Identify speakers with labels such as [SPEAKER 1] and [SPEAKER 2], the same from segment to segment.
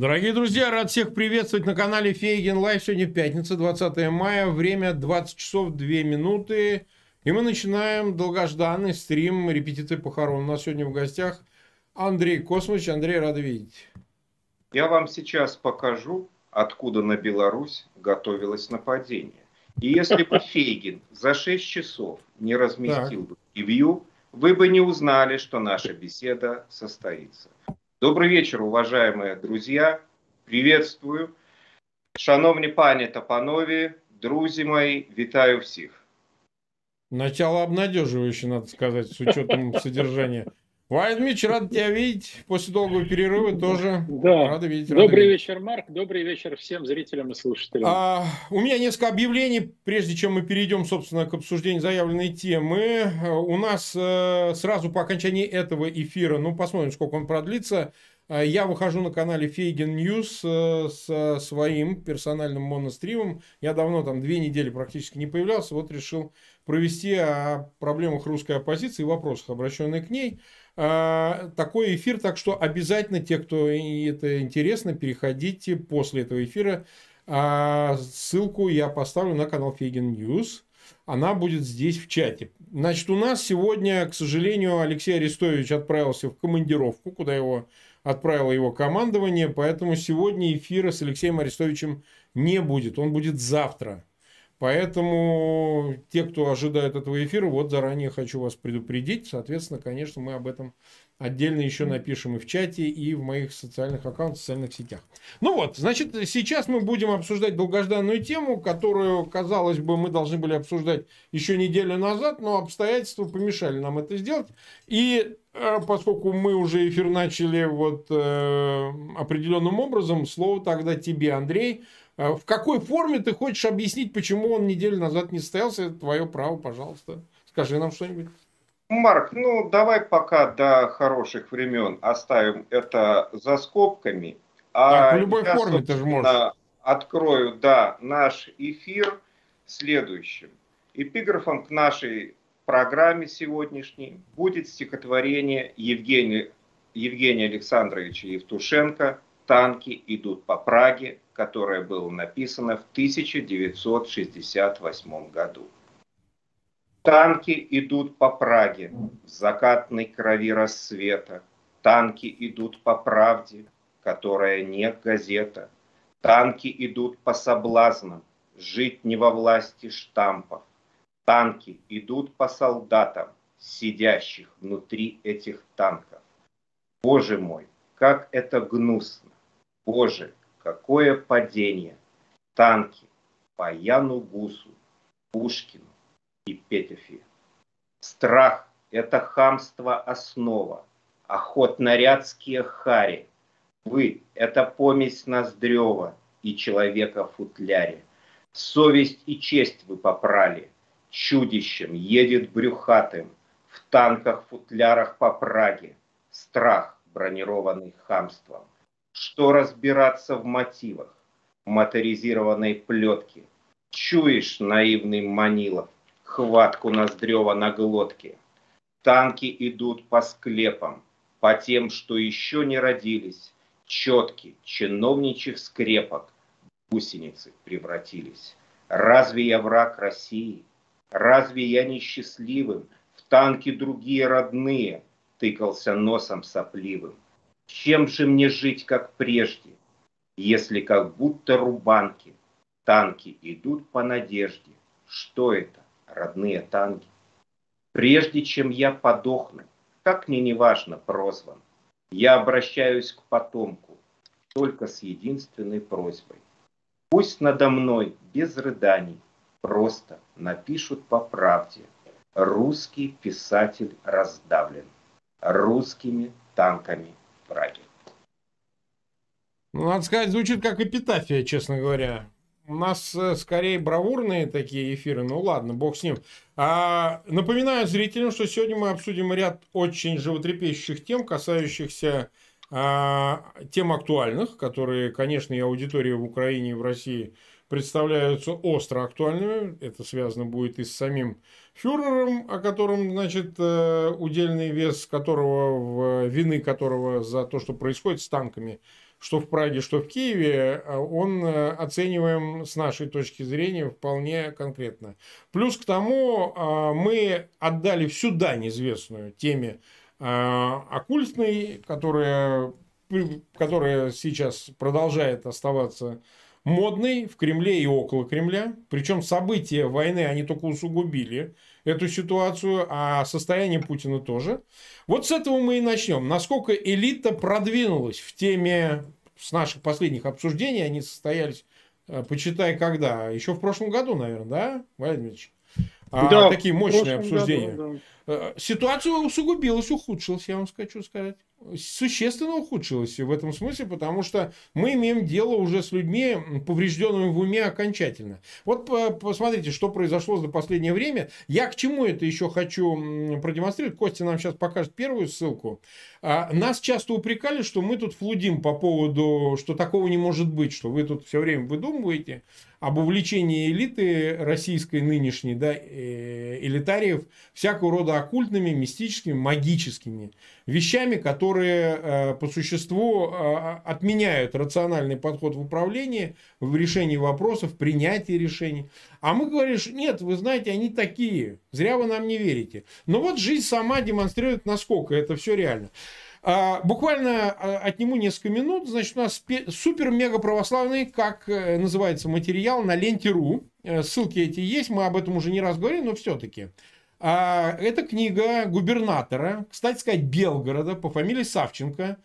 [SPEAKER 1] Дорогие друзья, рад всех приветствовать на канале Фейгин Live. Сегодня пятница, 20 мая, время 20 часов 2 минуты. И мы начинаем долгожданный стрим репетиции похорон. У нас сегодня в гостях Андрей Космач. Андрей, рад видеть.
[SPEAKER 2] Я вам сейчас покажу, откуда на Беларусь готовилось нападение. И если бы Фейгин за 6 часов не разместил бы превью, вы бы не узнали, что наша беседа состоится. Добрый вечер, уважаемые друзья. Приветствую. Шановні пані та панове, друзі мої, вітаю всех.
[SPEAKER 1] Начало обнадеживающее, надо сказать, с учетом содержания. Ваня Дмитриевич, рад тебя видеть. После долгого перерыва тоже
[SPEAKER 3] да. рада видеть. Рада добрый видеть. вечер, Марк. Добрый вечер всем зрителям и слушателям.
[SPEAKER 1] А, у меня несколько объявлений, прежде чем мы перейдем, собственно, к обсуждению заявленной темы. У нас э, сразу по окончании этого эфира, ну, посмотрим, сколько он продлится, э, я выхожу на канале Фейгин News э, с своим персональным моностримом. Я давно там две недели практически не появлялся, вот решил провести о проблемах русской оппозиции и вопросах, обращенных к ней. А, такой эфир, так что обязательно те, кто это интересно, переходите после этого эфира. А, ссылку я поставлю на канал Фейгин News. Она будет здесь в чате. Значит, у нас сегодня, к сожалению, Алексей Арестович отправился в командировку, куда его отправило его командование, поэтому сегодня эфира с Алексеем Арестовичем не будет. Он будет завтра. Поэтому те, кто ожидает этого эфира, вот заранее хочу вас предупредить. Соответственно, конечно, мы об этом отдельно еще напишем и в чате, и в моих социальных аккаунтах, в социальных сетях. Ну вот, значит, сейчас мы будем обсуждать долгожданную тему, которую, казалось бы, мы должны были обсуждать еще неделю назад, но обстоятельства помешали нам это сделать. И э, поскольку мы уже эфир начали вот э, определенным образом, слово тогда тебе, Андрей, в какой форме ты хочешь объяснить, почему он неделю назад не состоялся? Это твое право, пожалуйста. Скажи нам что-нибудь.
[SPEAKER 2] Марк, ну давай пока до хороших времен оставим это за скобками.
[SPEAKER 1] А так, в любой я, форме ты же можешь.
[SPEAKER 2] Открою, да, наш эфир следующим. Эпиграфом к нашей программе сегодняшней будет стихотворение Евгения, Евгения Александровича Евтушенко «Танки идут по Праге», которое было написано в 1968 году. Танки идут по Праге в закатной крови рассвета. Танки идут по правде, которая не газета. Танки идут по соблазнам, жить не во власти штампов. Танки идут по солдатам, сидящих внутри этих танков. Боже мой, как это гнусно! Боже, Какое падение! Танки по Яну Гусу, Пушкину и Петефе. Страх – это хамство основа, охотнорядские хари. Вы – это помесь Ноздрева и человека футляре. Совесть и честь вы попрали, чудищем едет брюхатым, в танках-футлярах по Праге, страх, бронированный хамством что разбираться в мотивах моторизированной плетки. Чуешь, наивный Манилов, хватку Ноздрева на глотке. Танки идут по склепам, по тем, что еще не родились. Четки чиновничьих скрепок гусеницы превратились. Разве я враг России? Разве я несчастливым? В танке другие родные, тыкался носом сопливым. Чем же мне жить, как прежде, если как будто рубанки, танки идут по надежде? Что это, родные танки? Прежде чем я подохну, как мне неважно прозван, я обращаюсь к потомку только с единственной просьбой. Пусть надо мной без рыданий просто напишут по правде. Русский писатель раздавлен русскими танками.
[SPEAKER 1] Ну, надо сказать, звучит как эпитафия, честно говоря. У нас э, скорее бравурные такие эфиры, ну ладно, бог с ним. А, напоминаю зрителям, что сегодня мы обсудим ряд очень животрепещущих тем, касающихся а, тем актуальных, которые, конечно, и аудитории в Украине и в России представляются остро актуальными. Это связано будет и с самим фюрером, о котором, значит, э, удельный вес которого, вины которого за то, что происходит с танками, что в Праге, что в Киеве, он оцениваем с нашей точки зрения вполне конкретно. Плюс к тому мы отдали всю дань известную теме оккультной, которая, которая сейчас продолжает оставаться модной в Кремле и около Кремля. Причем события войны, они только усугубили эту ситуацию, а состояние Путина тоже. Вот с этого мы и начнем. Насколько элита продвинулась в теме с наших последних обсуждений, они состоялись, э, почитай, когда? Еще в прошлом году, наверное, да, Владимир А, да, такие мощные обсуждения. Году, да. Э, ситуация усугубилась, ухудшилась, я вам хочу сказать существенно ухудшилась в этом смысле, потому что мы имеем дело уже с людьми, поврежденными в уме окончательно. Вот посмотрите, что произошло за последнее время. Я к чему это еще хочу продемонстрировать. Костя нам сейчас покажет первую ссылку. А, нас часто упрекали, что мы тут флудим по поводу, что такого не может быть, что вы тут все время выдумываете об увлечении элиты российской нынешней, да, э, элитариев, всякого рода оккультными, мистическими, магическими вещами, которые э, по существу э, отменяют рациональный подход в управлении, в решении вопросов, в принятии решений. А мы говорим, что нет, вы знаете, они такие, зря вы нам не верите. Но вот жизнь сама демонстрирует, насколько это все реально. А, буквально а, отниму несколько минут. Значит, у нас супер-мега православный, как э, называется материал, на ленте.ру. Э, ссылки эти есть, мы об этом уже не раз говорили, но все-таки. А, это книга губернатора, кстати сказать, Белгорода по фамилии Савченко.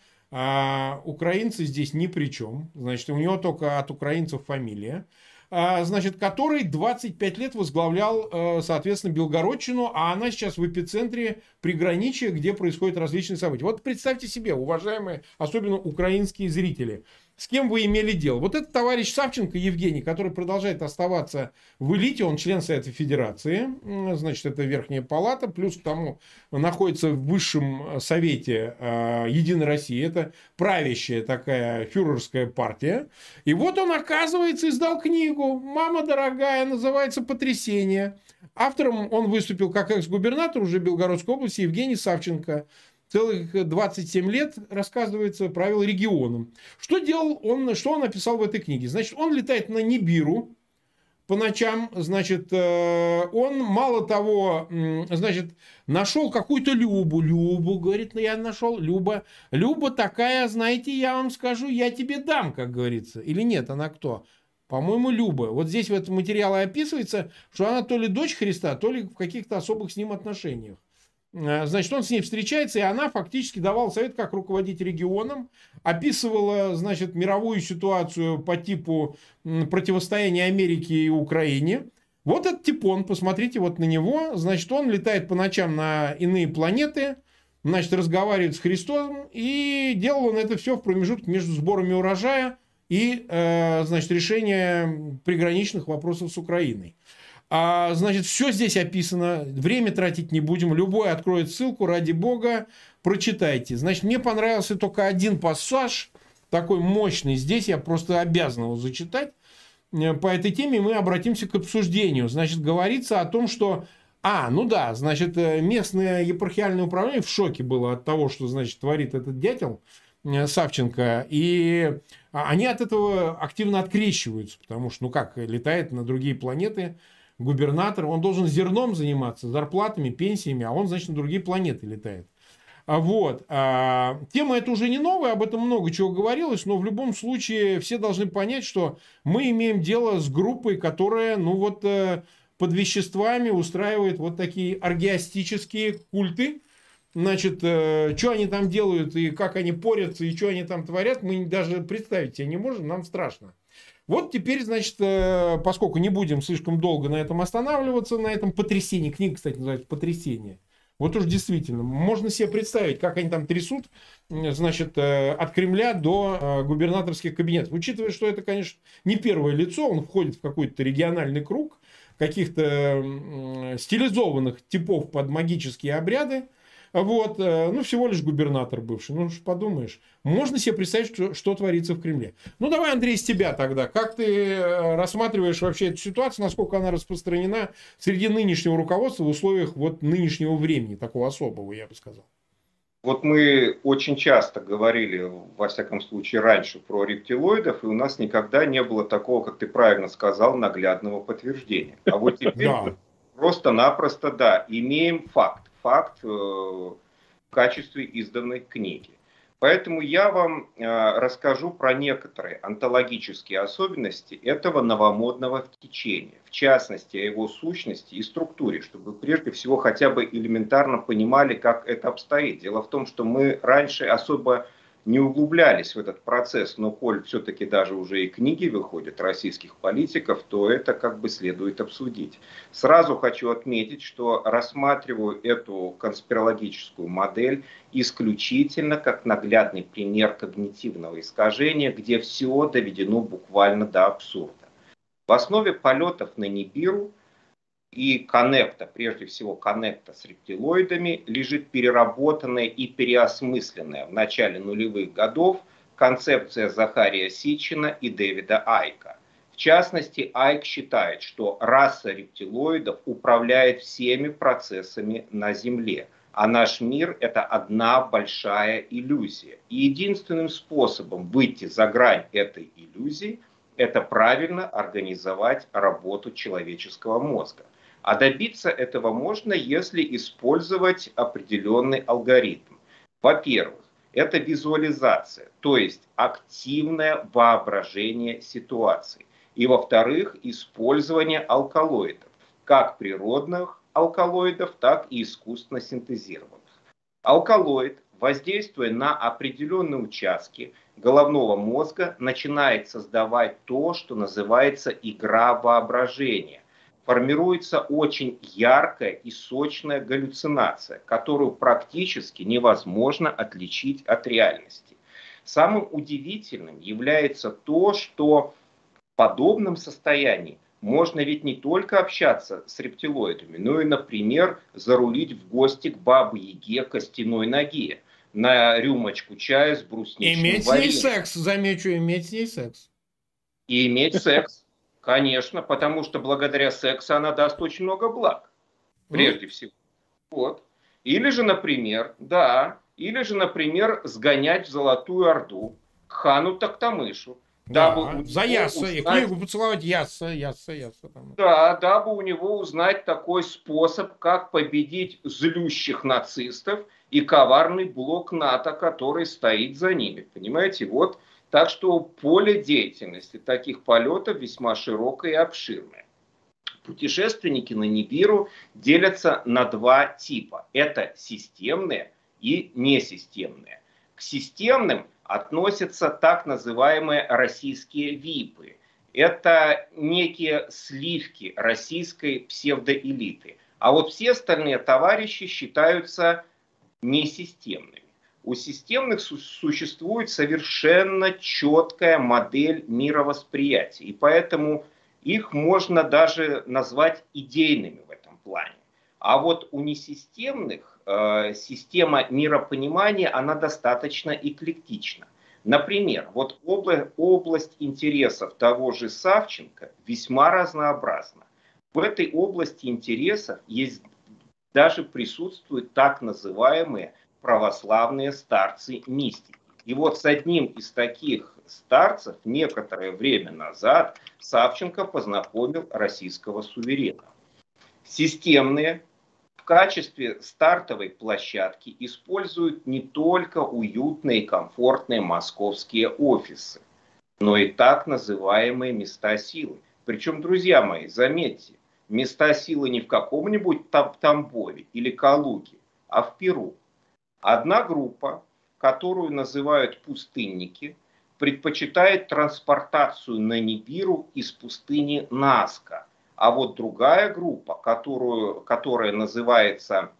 [SPEAKER 1] Украинцы здесь ни при чем. Значит, у него только от украинцев фамилия. А, значит, который 25 лет возглавлял, э, соответственно, Белгородчину, а она сейчас в эпицентре приграничия, где происходят различные события. Вот представьте себе, уважаемые, особенно украинские зрители, с кем вы имели дело. Вот этот товарищ Савченко Евгений, который продолжает оставаться в элите, он член Совета Федерации, значит, это Верхняя Палата, плюс к тому находится в Высшем Совете э, Единой России, это правящая такая фюрерская партия. И вот он, оказывается, издал книгу «Мама дорогая», называется «Потрясение». Автором он выступил как экс-губернатор уже Белгородской области Евгений Савченко целых 27 лет, рассказывается, правил регионом. Что делал он, что он написал в этой книге? Значит, он летает на Нибиру по ночам, значит, э, он мало того, значит, нашел какую-то Любу. Любу, говорит, ну я нашел, Люба. Люба такая, знаете, я вам скажу, я тебе дам, как говорится. Или нет, она кто? По-моему, Люба. Вот здесь в этом материале описывается, что она то ли дочь Христа, то ли в каких-то особых с ним отношениях. Э, значит, он с ней встречается, и она фактически давала совет, как руководить регионом, описывала, значит, мировую ситуацию по типу противостояния Америки и Украине. Вот этот типон, посмотрите вот на него. Значит, он летает по ночам на иные планеты, значит, разговаривает с Христом, и делал он это все в промежутке между сборами урожая и, э, значит, решением приграничных вопросов с Украиной. А, значит, все здесь описано. Время тратить не будем. Любой откроет ссылку, ради бога, прочитайте. Значит, мне понравился только один пассаж, такой мощный. Здесь я просто обязан его зачитать. Э, по этой теме мы обратимся к обсуждению. Значит, говорится о том, что а, ну да, значит, э, местное епархиальное управление в шоке было от того, что, значит, творит этот дятел э, Савченко. И они от этого активно открещиваются, потому что, ну как, летает на другие планеты, губернатор, он должен зерном заниматься, зарплатами, пенсиями, а он, значит, на другие планеты летает. А вот. А, тема эта уже не новая, об этом много чего говорилось, но в любом случае все должны понять, что мы имеем дело с группой, которая, ну вот, э, под веществами устраивает вот такие аргиастические культы. Значит, э, что они там делают и как они порятся и что они там творят, мы даже представить себе не можем, нам страшно. Вот теперь, значит, э, поскольку не будем слишком долго на этом останавливаться, на этом потрясении, книга, кстати, называется «Потрясение», вот уж действительно, можно себе представить, как они там трясут, значит, э, от Кремля до э, губернаторских кабинетов. Учитывая, что это, конечно, не первое лицо, он входит в какой-то региональный круг каких-то стилизованных типов под магические обряды, вот, э, ну, всего лишь губернатор бывший. Ну, подумаешь. Можно себе представить, что, что творится в Кремле. Ну, давай, Андрей, с тебя тогда. Как ты э, рассматриваешь вообще эту ситуацию, насколько она распространена среди нынешнего руководства в условиях вот нынешнего времени, такого особого, я бы сказал?
[SPEAKER 2] Вот мы очень часто говорили, во всяком случае раньше, про рептилоидов, и у нас никогда не было такого, как ты правильно сказал, наглядного подтверждения. А вот теперь просто-напросто, да, имеем факт. Факт э, в качестве изданной книги. Поэтому я вам э, расскажу про некоторые онтологические особенности этого новомодного течения, в частности, о его сущности и структуре, чтобы прежде всего хотя бы элементарно понимали, как это обстоит. Дело в том, что мы раньше особо не углублялись в этот процесс, но коль все-таки даже уже и книги выходят российских политиков, то это как бы следует обсудить. Сразу хочу отметить, что рассматриваю эту конспирологическую модель исключительно как наглядный пример когнитивного искажения, где все доведено буквально до абсурда. В основе полетов на Нибиру – и коннекта, прежде всего коннекта с рептилоидами, лежит переработанная и переосмысленная в начале нулевых годов концепция Захария Сичина и Дэвида Айка. В частности, Айк считает, что раса рептилоидов управляет всеми процессами на Земле, а наш мир – это одна большая иллюзия. И единственным способом выйти за грань этой иллюзии – это правильно организовать работу человеческого мозга. А добиться этого можно, если использовать определенный алгоритм. Во-первых, это визуализация, то есть активное воображение ситуации. И во-вторых, использование алкалоидов, как природных алкалоидов, так и искусственно синтезированных. Алкалоид, воздействуя на определенные участки головного мозга, начинает создавать то, что называется игра воображения формируется очень яркая и сочная галлюцинация, которую практически невозможно отличить от реальности. Самым удивительным является то, что в подобном состоянии можно ведь не только общаться с рептилоидами, но и, например, зарулить в гости к бабе Яге костяной ноге на рюмочку чая с брусничным
[SPEAKER 1] Иметь с ней секс, замечу, иметь с ней секс.
[SPEAKER 2] И иметь секс. Конечно, потому что благодаря сексу она даст очень много благ. Прежде mm. всего. Вот. Или же, например, да, или же, например, сгонять в Золотую Орду к хану Тактамышу.
[SPEAKER 1] Да, дабы за Яса, узнать... книгу поцеловать Яса, Яса, Яса.
[SPEAKER 2] Там. Да, дабы у него узнать такой способ, как победить злющих нацистов и коварный блок НАТО, который стоит за ними. Понимаете, вот так что поле деятельности таких полетов весьма широкое и обширное. Путешественники на Нибиру делятся на два типа. Это системные и несистемные. К системным относятся так называемые российские ВИПы. Это некие сливки российской псевдоэлиты. А вот все остальные товарищи считаются несистемными у системных существует совершенно четкая модель мировосприятия. И поэтому их можно даже назвать идейными в этом плане. А вот у несистемных э, система миропонимания, она достаточно эклектична. Например, вот обла- область интересов того же Савченко весьма разнообразна. В этой области интересов есть даже присутствуют так называемые православные старцы-мистики. И вот с одним из таких старцев некоторое время назад Савченко познакомил российского суверена. Системные в качестве стартовой площадки используют не только уютные и комфортные московские офисы, но и так называемые места силы. Причем, друзья мои, заметьте, места силы не в каком-нибудь Тамбове или Калуге, а в Перу. Одна группа, которую называют пустынники, предпочитает транспортацию на Нибиру из пустыни Наска. А вот другая группа, которую, которая называется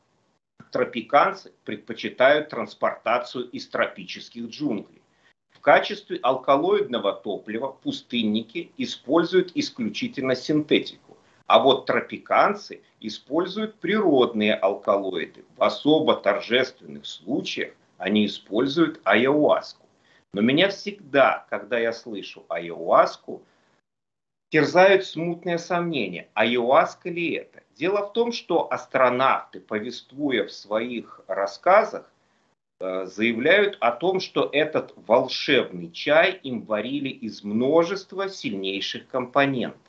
[SPEAKER 2] тропиканцы, предпочитают транспортацию из тропических джунглей. В качестве алкалоидного топлива пустынники используют исключительно синтетику. А вот тропиканцы используют природные алкалоиды. В особо торжественных случаях они используют айауаску. Но меня всегда, когда я слышу айауаску, терзают смутные сомнения, айуаска ли это. Дело в том, что астронавты, повествуя в своих рассказах, э, заявляют о том, что этот волшебный чай им варили из множества сильнейших компонентов.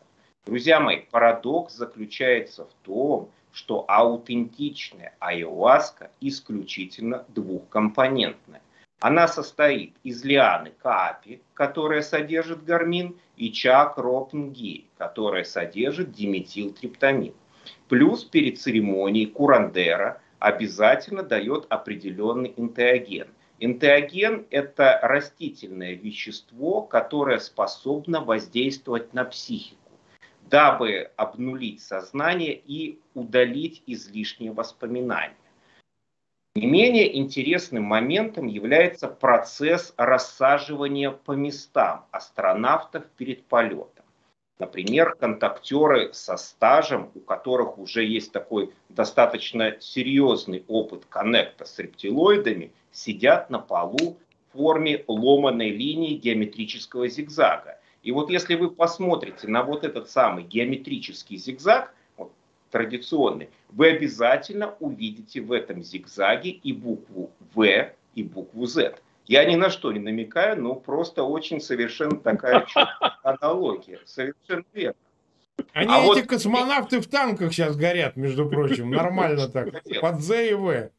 [SPEAKER 2] Друзья мои, парадокс заключается в том, что аутентичная айуаска исключительно двухкомпонентная. Она состоит из лианы каапи, которая содержит гармин, и чакропнги, которая содержит диметилтриптамин. Плюс перед церемонией курандера обязательно дает определенный энтеоген. Энтеоген – это растительное вещество, которое способно воздействовать на психику, дабы обнулить сознание и удалить излишние воспоминания. Не менее интересным моментом является процесс рассаживания по местам астронавтов перед полетом. Например, контактеры со стажем, у которых уже есть такой достаточно серьезный опыт коннекта с рептилоидами, сидят на полу в форме ломаной линии геометрического зигзага. И вот если вы посмотрите на вот этот самый геометрический зигзаг, традиционный, вы обязательно увидите в этом зигзаге и букву В, и букву Z. Я ни на что не намекаю, но просто очень совершенно такая аналогия. Совершенно верно.
[SPEAKER 1] Они а эти вот... космонавты в танках сейчас горят, между прочим, нормально так, под З и В.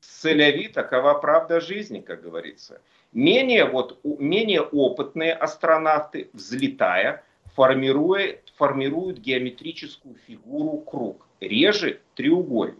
[SPEAKER 2] Целяви такова правда жизни, как говорится. Менее, вот, менее опытные астронавты, взлетая, формируют, формируют геометрическую фигуру круг, реже треугольник.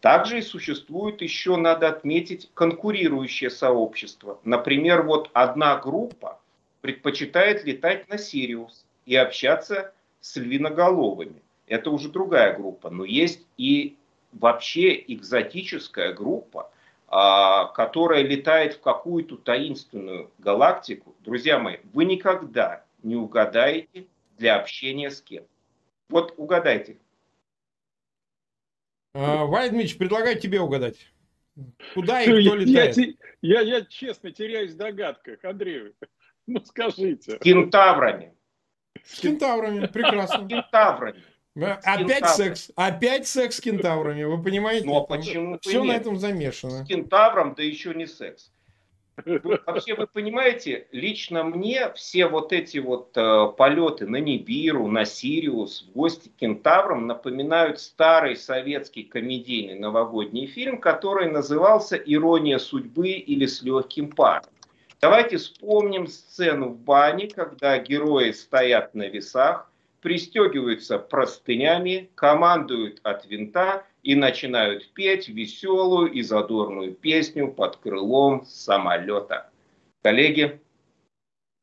[SPEAKER 2] Также и существует еще, надо отметить, конкурирующее сообщество. Например, вот одна группа предпочитает летать на Сириус и общаться с львиноголовыми. Это уже другая группа. Но есть и вообще экзотическая группа, которая летает в какую-то таинственную галактику. Друзья мои, вы никогда не угадаете для общения с кем. Вот угадайте.
[SPEAKER 1] А, Валерий Дмитриевич, предлагаю тебе угадать. Куда и кто я,
[SPEAKER 3] летает? Я, я, я честно теряюсь в догадках, Андрей. Ну скажите.
[SPEAKER 2] С кентаврами.
[SPEAKER 1] С кентаврами, прекрасно.
[SPEAKER 2] С кентаврами.
[SPEAKER 1] Опять секс, опять секс с кентаврами, вы понимаете?
[SPEAKER 2] Ну а почему
[SPEAKER 1] Все на этом замешано.
[SPEAKER 2] С кентавром, да еще не секс. Вообще, вы понимаете, лично мне все вот эти вот э, полеты на Нибиру, на Сириус, в гости к кентаврам напоминают старый советский комедийный новогодний фильм, который назывался «Ирония судьбы» или «С легким паром». Давайте вспомним сцену в бане, когда герои стоят на весах, пристегиваются простынями, командуют от винта и начинают петь веселую и задорную песню под крылом самолета. Коллеги?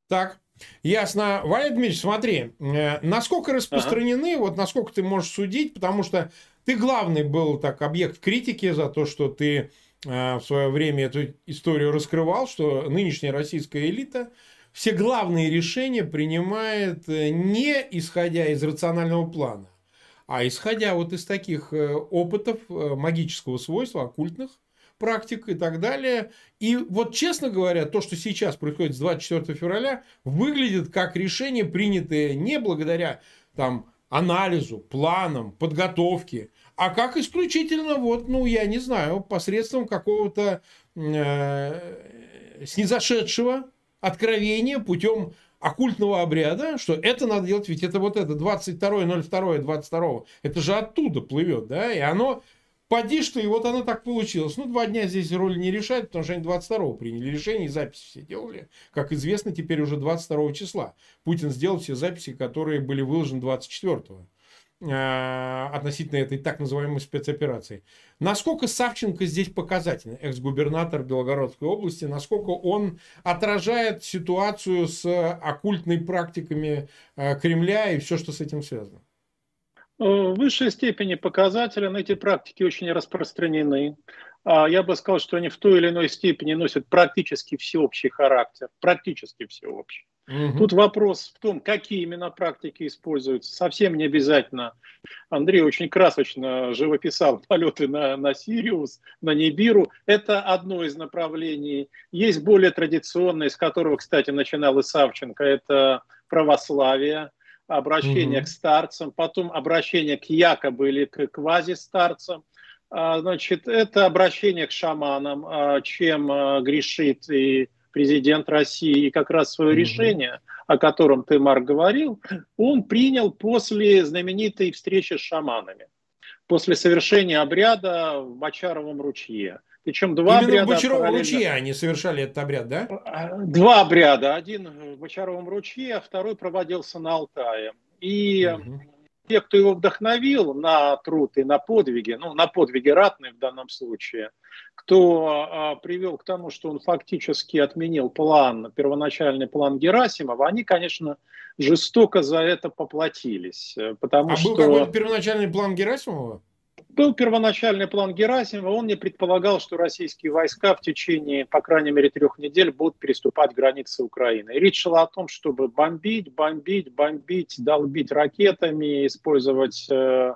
[SPEAKER 1] Так, Ясно. Валерий Дмитриевич, смотри, э, насколько распространены, ага. вот насколько ты можешь судить, потому что ты главный был так объект критики за то, что ты э, в свое время эту историю раскрывал, что нынешняя российская элита все главные решения принимает э, не исходя из рационального плана, а исходя вот из таких э, опытов э, магического свойства, оккультных практик и так далее. И вот, честно говоря, то, что сейчас происходит с 24 февраля, выглядит как решение, принятое не благодаря там, анализу, планам, подготовке, а как исключительно, вот, ну, я не знаю, посредством какого-то э, снизошедшего откровения путем оккультного обряда, что это надо делать, ведь это вот это 22.02, 22, это же оттуда плывет, да, и оно, поди что, и вот оно так получилось. Ну, два дня здесь роль не решает, потому что они 22 приняли решение, и записи все делали, как известно, теперь уже 22 числа. Путин сделал все записи, которые были выложены 24 Э, относительно этой так называемой спецоперации. Насколько Савченко здесь показательный, экс-губернатор Белгородской области, насколько он отражает ситуацию с оккультными практиками э, Кремля и все, что с этим связано?
[SPEAKER 3] В высшей степени показателен. Эти практики очень распространены. А я бы сказал, что они в той или иной степени носят практически всеобщий характер. Практически всеобщий. Угу. Тут вопрос в том, какие именно практики используются. Совсем не обязательно. Андрей очень красочно живописал полеты на, на Сириус, на Нибиру. Это одно из направлений. Есть более традиционное, с которого, кстати, начинал и Савченко, это православие, обращение угу. к старцам, потом обращение к якобы или к квазистарцам. а, значит, это обращение к шаманам, а, чем а, грешит и президент России, и как раз свое mm-hmm. решение, о котором ты, Марк, говорил, он принял после знаменитой встречи с шаманами, после совершения обряда в Бочаровом ручье.
[SPEAKER 1] Причем два Именно обряда... в Бочаровом ручье они совершали этот обряд, да?
[SPEAKER 3] Два обряда. Один в Бочаровом ручье, а второй проводился на Алтае. И угу те, кто его вдохновил на труд и на подвиги, ну, на подвиги ратные в данном случае, кто а, привел к тому, что он фактически отменил план, первоначальный план Герасимова, они, конечно, жестоко за это поплатились. Потому а
[SPEAKER 1] что... был какой-то первоначальный план Герасимова?
[SPEAKER 3] Был первоначальный план Герасимова, он не предполагал, что российские войска в течение, по крайней мере, трех недель будут переступать границы Украины. И речь шла о том, чтобы бомбить, бомбить, бомбить, долбить ракетами, использовать э,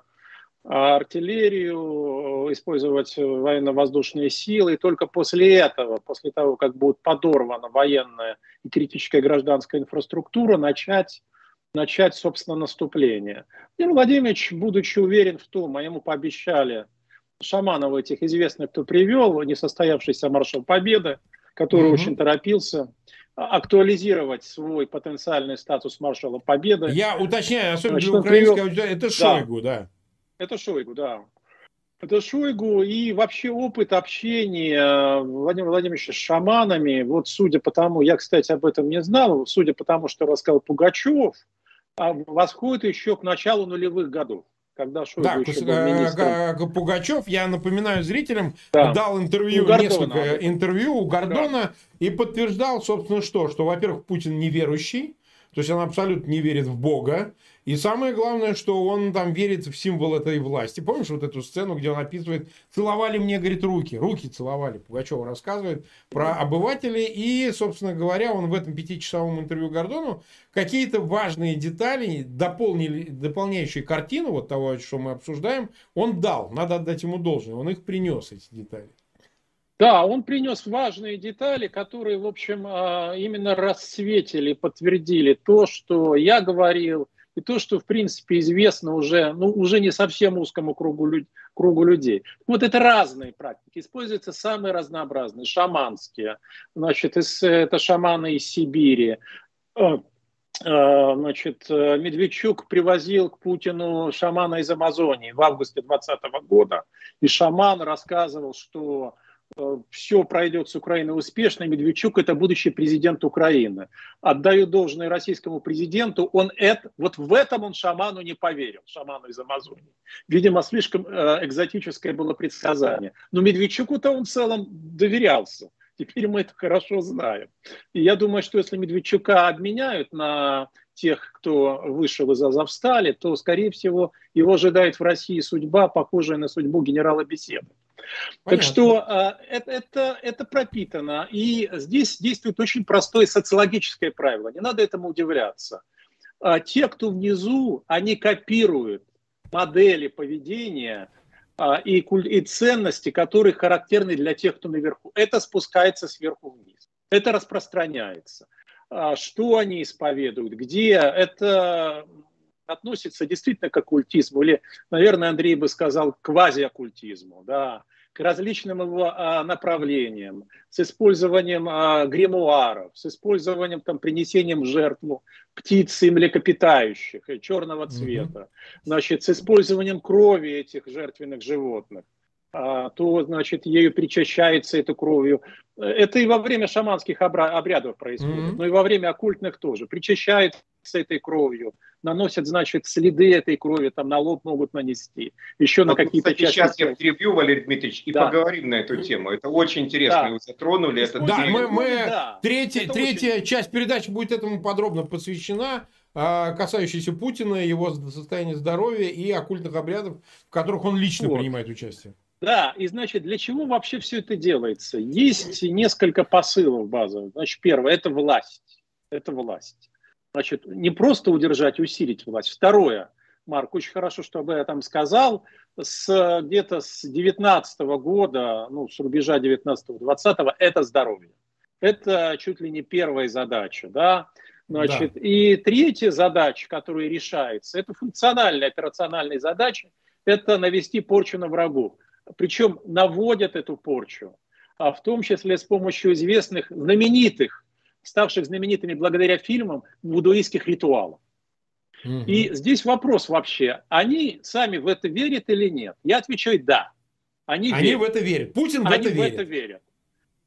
[SPEAKER 3] артиллерию, использовать военно-воздушные силы. И только после этого, после того, как будет подорвана военная и критическая гражданская инфраструктура, начать начать, собственно, наступление. Владимир Владимирович, будучи уверен в том, а ему пообещали Шаманова этих известных, кто привел, несостоявшийся маршал Победы, который угу. очень торопился актуализировать свой потенциальный статус маршала Победы.
[SPEAKER 1] Я уточняю, особенно Значит, для украинской аудитории, это Шойгу, да. да.
[SPEAKER 3] Это Шойгу, да. Это Шойгу и вообще опыт общения Владимира Владимировича с шаманами, вот судя по тому, я, кстати, об этом не знал, судя по тому, что рассказал Пугачев, восходит еще к началу нулевых годов когда Шойгу да, еще был министром.
[SPEAKER 1] Пугачев, я напоминаю зрителям, да. дал интервью, несколько интервью у Гордона да. и подтверждал, собственно, что, что, во-первых, Путин неверующий, то есть он абсолютно не верит в Бога. И самое главное, что он там верит в символ этой власти. Помнишь вот эту сцену, где он описывает, целовали мне, говорит, руки. Руки целовали. Пугачева рассказывает про обывателей. И, собственно говоря, он в этом пятичасовом интервью Гордону какие-то важные детали, дополнили, дополняющие картину вот того, что мы обсуждаем, он дал. Надо отдать ему должное. Он их принес, эти детали.
[SPEAKER 3] Да, он принес важные детали, которые, в общем, а, именно расцветили, подтвердили то, что я говорил, и то, что, в принципе, известно уже, ну, уже не совсем узкому кругу, кругу людей. Вот это разные практики. Используются самые разнообразные, шаманские. Значит, это шаманы из Сибири. Э, э, значит, Медведчук привозил к Путину шамана из Амазонии в августе 2020 года. И шаман рассказывал, что Э, все пройдет с Украиной успешно, Медведчук это будущий президент Украины. Отдаю должное российскому президенту, он это, вот в этом он шаману не поверил, шаману из Амазонии. Видимо, слишком э, экзотическое было предсказание. Но Медведчуку-то он в целом доверялся. Теперь мы это хорошо знаем. И я думаю, что если Медведчука обменяют на тех, кто вышел из Азовстали, то, скорее всего, его ожидает в России судьба, похожая на судьбу генерала Беседы. Так что а, это, это, это пропитано. И здесь действует очень простое социологическое правило. Не надо этому удивляться. А, те, кто внизу, они копируют модели поведения а, и, и ценности, которые характерны для тех, кто наверху. Это спускается сверху вниз. Это распространяется. Что они исповедуют, где это относится действительно к оккультизму, или, наверное, Андрей бы сказал, к квазиоккультизму, да, к различным его а, направлениям, с использованием а, гримуаров, с использованием, там, принесением в жертву птиц и млекопитающих и черного цвета, mm-hmm. значит, с использованием крови этих жертвенных животных то, значит, ею причащается этой кровью. Это и во время шаманских обрядов происходит, mm-hmm. но и во время оккультных тоже. Причащается этой кровью, наносят, значит, следы этой крови, там на лоб могут нанести, еще вот на какие-то
[SPEAKER 2] части. Сейчас я перебью, Валерий Дмитриевич, и да. поговорим на эту тему. Это очень интересно, да. вы затронули. Это
[SPEAKER 1] да, мы, мы да. Третья, это третья очень... часть передачи будет этому подробно посвящена а, касающаяся Путина, его состояния здоровья и оккультных обрядов, в которых он лично вот. принимает участие.
[SPEAKER 3] Да, и значит, для чего вообще все это делается? Есть несколько посылов базовых. Значит, первое – это власть. Это власть. Значит, не просто удержать, усилить власть. Второе, Марк, очень хорошо, что об этом сказал, с, где-то с 19 года, ну, с рубежа 19-20, это здоровье. Это чуть ли не первая задача, да. Значит, да. и третья задача, которая решается, это функциональная операциональная задача, это навести порчу на врагу. Причем наводят эту порчу, а в том числе с помощью известных, знаменитых, ставших знаменитыми благодаря фильмам, вудуистских ритуалов. Угу. И здесь вопрос вообще, они сами в это верят или нет? Я отвечаю «да».
[SPEAKER 1] Они, они верят. в это верят. Путин в
[SPEAKER 3] они
[SPEAKER 1] это верит.
[SPEAKER 3] в это верят.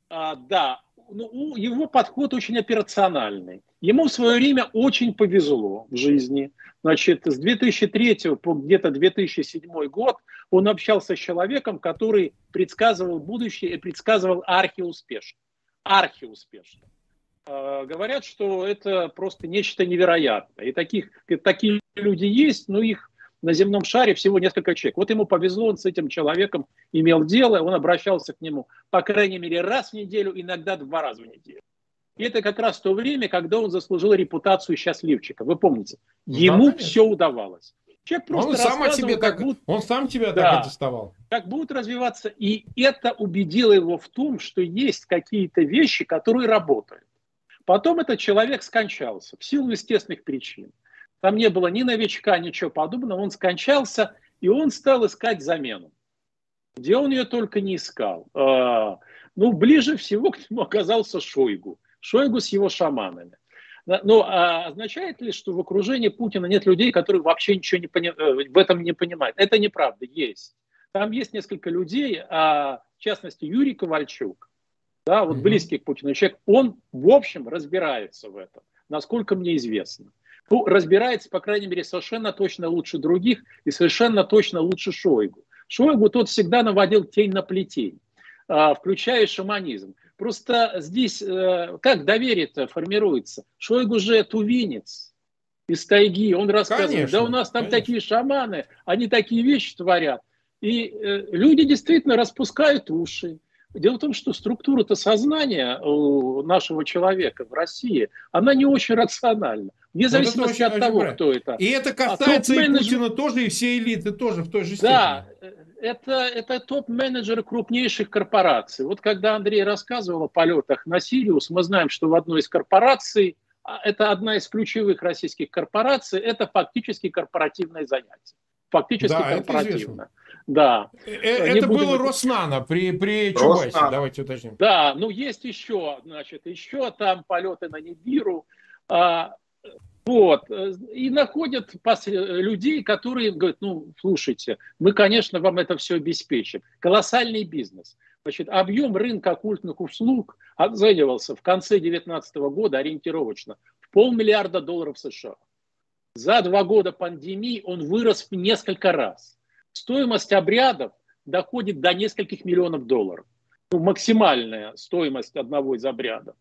[SPEAKER 3] А, да, ну, его подход очень операциональный. Ему в свое время очень повезло в жизни. Значит, с 2003 по где-то 2007 год он общался с человеком, который предсказывал будущее и предсказывал архиуспешно. Архиуспешно. Э, говорят, что это просто нечто невероятное. И таких, такие люди есть, но их на земном шаре всего несколько человек. Вот ему повезло, он с этим человеком имел дело, он обращался к нему, по крайней мере, раз в неделю, иногда два раза в неделю. И это как раз то время, когда он заслужил репутацию счастливчика. Вы помните, ему да, все удавалось.
[SPEAKER 1] Человек просто он сам о себе так, будут, он сам тебя да, так аттестовал.
[SPEAKER 3] Как будут развиваться. И это убедило его в том, что есть какие-то вещи, которые работают. Потом этот человек скончался в силу естественных причин. Там не было ни новичка, ничего подобного. Он скончался, и он стал искать замену. Где он ее только не искал. А, ну, ближе всего к нему оказался Шойгу. Шойгу с его шаманами. Но а означает ли, что в окружении Путина нет людей, которые вообще ничего не пони... Э, в этом не понимают? Это неправда, есть. Там есть несколько людей, а, в частности Юрий Ковальчук, да, вот mm-hmm. близкий к Путину человек, он в общем разбирается в этом, насколько мне известно. Ну, разбирается, по крайней мере, совершенно точно лучше других и совершенно точно лучше Шойгу. Шойгу тот всегда наводил тень на плетень, а, включая шаманизм. Просто здесь э, как доверие-то формируется? Шойгу же тувинец из тайги, он рассказывает, конечно, да у нас там конечно. такие шаманы, они такие вещи творят. И э, люди действительно распускают уши, Дело в том, что структура-то сознания у нашего человека в России, она не очень рациональна. Вне зависимости от того, правильно. кто это.
[SPEAKER 1] И это а касается а и Путина тоже, и всей элиты тоже в той же степени.
[SPEAKER 3] Да, это, это топ-менеджеры крупнейших корпораций. Вот когда Андрей рассказывал о полетах на Сириус, мы знаем, что в одной из корпораций, а это одна из ключевых российских корпораций, это фактически корпоративное занятие. Фактически да, корпоративно. Это да.
[SPEAKER 1] Э, э, это было Роснано при, при Чубайсе, давайте уточним.
[SPEAKER 3] Да, ну есть еще, значит, еще там полеты на Нибиру. А, вот. И находят людей, которые говорят, ну, слушайте, мы, конечно, вам это все обеспечим. Колоссальный бизнес. Значит, объем рынка оккультных услуг оценивался в конце 2019 года ориентировочно в полмиллиарда долларов США. За два года пандемии он вырос в несколько раз. Стоимость обрядов доходит до нескольких миллионов долларов. Ну, максимальная стоимость одного из обрядов.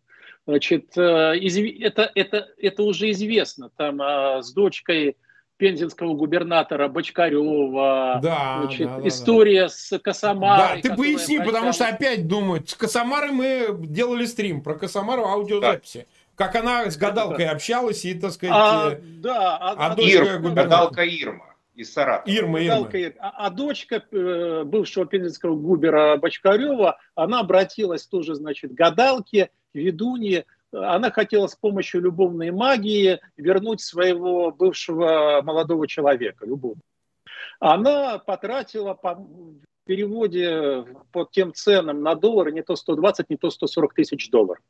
[SPEAKER 3] Значит, э, это, это, это уже известно. Там а, с дочкой пензенского губернатора Бочкарева,
[SPEAKER 1] да,
[SPEAKER 3] значит,
[SPEAKER 1] да, да,
[SPEAKER 3] история да. с Косомарой.
[SPEAKER 1] Да, ты поясни, обращалась... потому что опять думают, с Косомарой мы делали стрим про Косомару аудиозаписи. Да. Как она с гадалкой общалась и, так сказать, а,
[SPEAKER 2] да, а, а Ир, гадалка Ирма из Саратова.
[SPEAKER 3] Ирма, Ирма. А, а дочка э, бывшего пензенского губера Бочкарева, она обратилась тоже, значит, к гадалке, ведунье. Она хотела с помощью любовной магии вернуть своего бывшего молодого человека, любовь. Она потратила по в переводе по тем ценам на доллары не то 120, не то 140 тысяч долларов.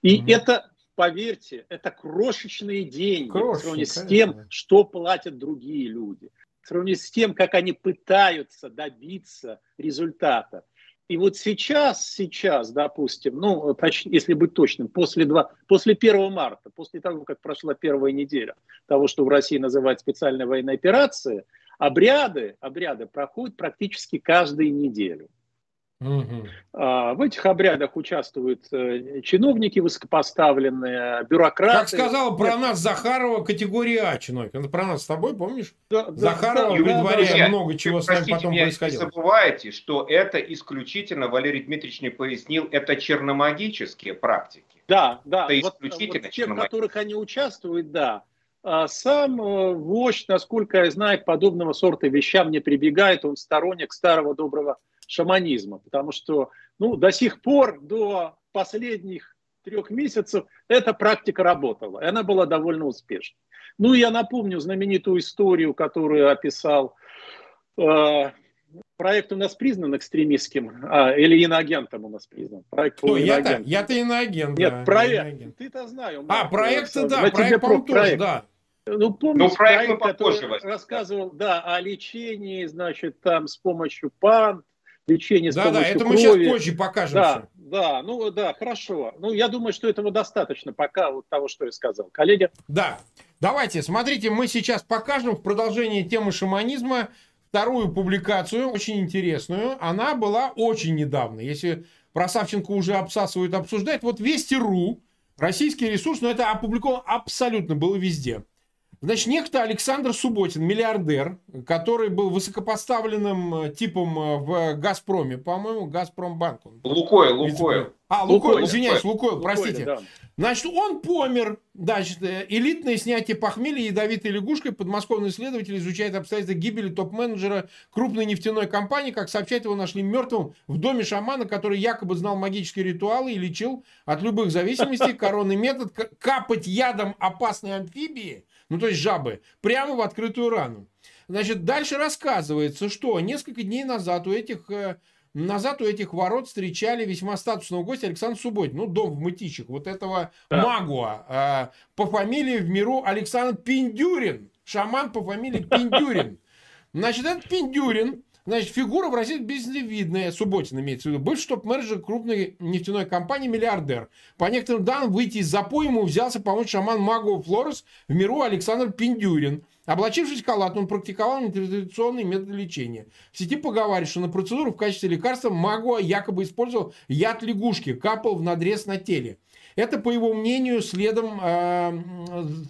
[SPEAKER 3] И угу. это поверьте, это крошечные деньги Крошечные, в сравнении с тем, что платят другие люди, в сравнении с тем, как они пытаются добиться результата. И вот сейчас, сейчас, допустим, ну, точ, если быть точным, после, 2, после 1 марта, после того, как прошла первая неделя того, что в России называют специальной военной операцией, обряды, обряды проходят практически каждую неделю. Угу. В этих обрядах участвуют э, чиновники высокопоставленные, бюрократы.
[SPEAKER 1] Как сказал про нас Захарова, категория А чиновник. Про нас с тобой, помнишь? Да, Захарова, да, предваряя да, много чего с нами потом меня, происходило.
[SPEAKER 2] Не забывайте, что это исключительно, Валерий Дмитриевич не пояснил, это черномагические практики.
[SPEAKER 3] Да, да. Это вот, исключительно вот те, в которых они участвуют, да. А сам э, вождь, насколько я знаю, к подобного сорта вещам не прибегает. Он сторонник старого доброго шаманизма, потому что ну, до сих пор, до последних трех месяцев, эта практика работала, и она была довольно успешной. Ну, я напомню знаменитую историю, которую описал э, проект у нас признан экстремистским, а, или иноагентом у нас признан.
[SPEAKER 1] Проект Кто, я-то, я-то иноагент.
[SPEAKER 3] Нет, да, проект, ты-то знаю.
[SPEAKER 1] А, проекты, да, проект, по тоже, да.
[SPEAKER 3] Ну, помните, ну, проект, проект который рассказывал, да, о лечении, значит, там с помощью пан, лечении с да, помощью
[SPEAKER 1] Да, это
[SPEAKER 3] крови.
[SPEAKER 1] мы сейчас позже покажем.
[SPEAKER 3] Да, да, ну да, хорошо. Ну, я думаю, что этого достаточно пока вот того, что я сказал. Коллеги?
[SPEAKER 1] Да. Давайте, смотрите, мы сейчас покажем в продолжении темы шаманизма вторую публикацию, очень интересную. Она была очень недавно. Если про Савченко уже обсасывают, обсуждать, вот Вести.ру, российский ресурс, но это опубликовано абсолютно было везде. Значит, некто Александр Субботин, миллиардер, который был высокопоставленным э, типом э, в Газпроме, по-моему, Газпромбанк.
[SPEAKER 2] Лукойл, Лукойл.
[SPEAKER 1] А, Лукойл, Лукойл извиняюсь, Лукойл, простите. Да. Значит, он помер. Значит, э, элитное снятие похмелья ядовитой лягушкой. Подмосковный следователь изучает обстоятельства гибели топ-менеджера крупной нефтяной компании. Как сообщает, его нашли мертвым в доме шамана, который якобы знал магические ритуалы и лечил от любых зависимостей. Коронный метод капать ядом опасной амфибии ну то есть жабы, прямо в открытую рану. Значит, дальше рассказывается, что несколько дней назад у этих э, назад у этих ворот встречали весьма статусного гостя Александр Субботин, ну, дом в Мытищах, вот этого да. магуа, э, по фамилии в миру Александр Пиндюрин, шаман по фамилии Пиндюрин. Значит, этот Пиндюрин Значит, фигура в России видная, Субботин имеется в виду, бывший топ-менеджер крупной нефтяной компании, миллиардер. По некоторым данным, выйти из запоя ему взялся помочь шаман Магу Флорес в миру Александр Пиндюрин. Облачившись в халат, он практиковал нетрадиционные методы лечения. В сети поговаривают, что на процедуру в качестве лекарства Магуа якобы использовал яд лягушки, капал в надрез на теле. Это, по его мнению, следом э,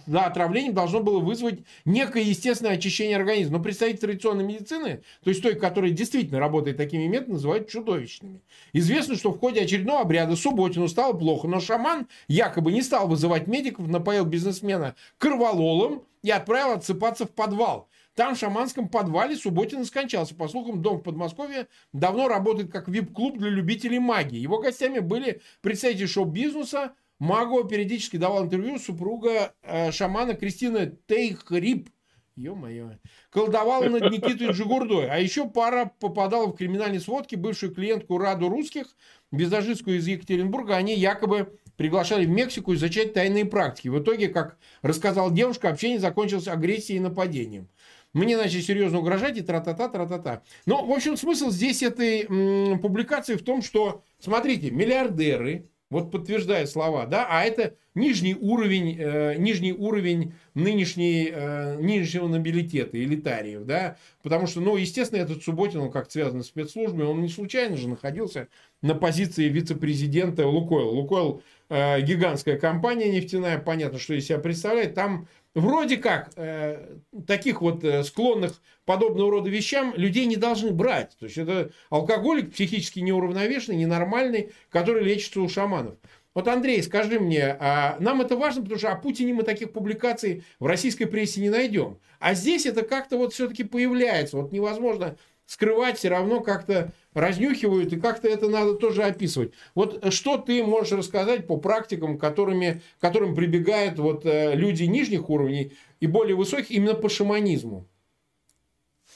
[SPEAKER 1] за отравлением должно было вызвать некое естественное очищение организма. Но представители традиционной медицины, то есть той, которая действительно работает такими методами, называют чудовищными. Известно, что в ходе очередного обряда Субботину стало плохо, но шаман якобы не стал вызывать медиков, напоил бизнесмена корвалолом и отправил отсыпаться в подвал. Там, в шаманском подвале, Субботин скончался. По слухам, дом в Подмосковье давно работает как вип-клуб для любителей магии. Его гостями были представители шоу-бизнеса. Магу периодически давал интервью супруга э, шамана Кристина Тейхрип. Ё-моё. Колдовала над Никитой Джигурдой. А еще пара попадала в криминальные сводки. Бывшую клиентку Раду Русских, визажистку из Екатеринбурга, они якобы приглашали в Мексику изучать тайные практики. В итоге, как рассказала девушка, общение закончилось агрессией и нападением мне начали серьезно угрожать и тра-та-та, тра-та-та. Но, в общем, смысл здесь этой м, публикации в том, что, смотрите, миллиардеры, вот подтверждая слова, да, а это нижний уровень, э, нижний уровень нынешней, э, нынешнего нобилитета, элитариев, да, потому что, ну, естественно, этот Субботин, он как связан с спецслужбами, он не случайно же находился на позиции вице-президента Лукойл. Лукойл э, гигантская компания нефтяная, понятно, что из себя представляет, там вроде как э, таких вот э, склонных подобного рода вещам людей не должны брать. То есть это алкоголик психически неуравновешенный, ненормальный, который лечится у шаманов. Вот, Андрей, скажи мне, а нам это важно, потому что о Путине мы таких публикаций в российской прессе не найдем. А здесь это как-то вот все-таки появляется. Вот невозможно скрывать, все равно как-то разнюхивают, и как-то это надо тоже описывать. Вот что ты можешь рассказать по практикам, которыми, которым прибегают вот э, люди нижних уровней и более высоких именно по шаманизму?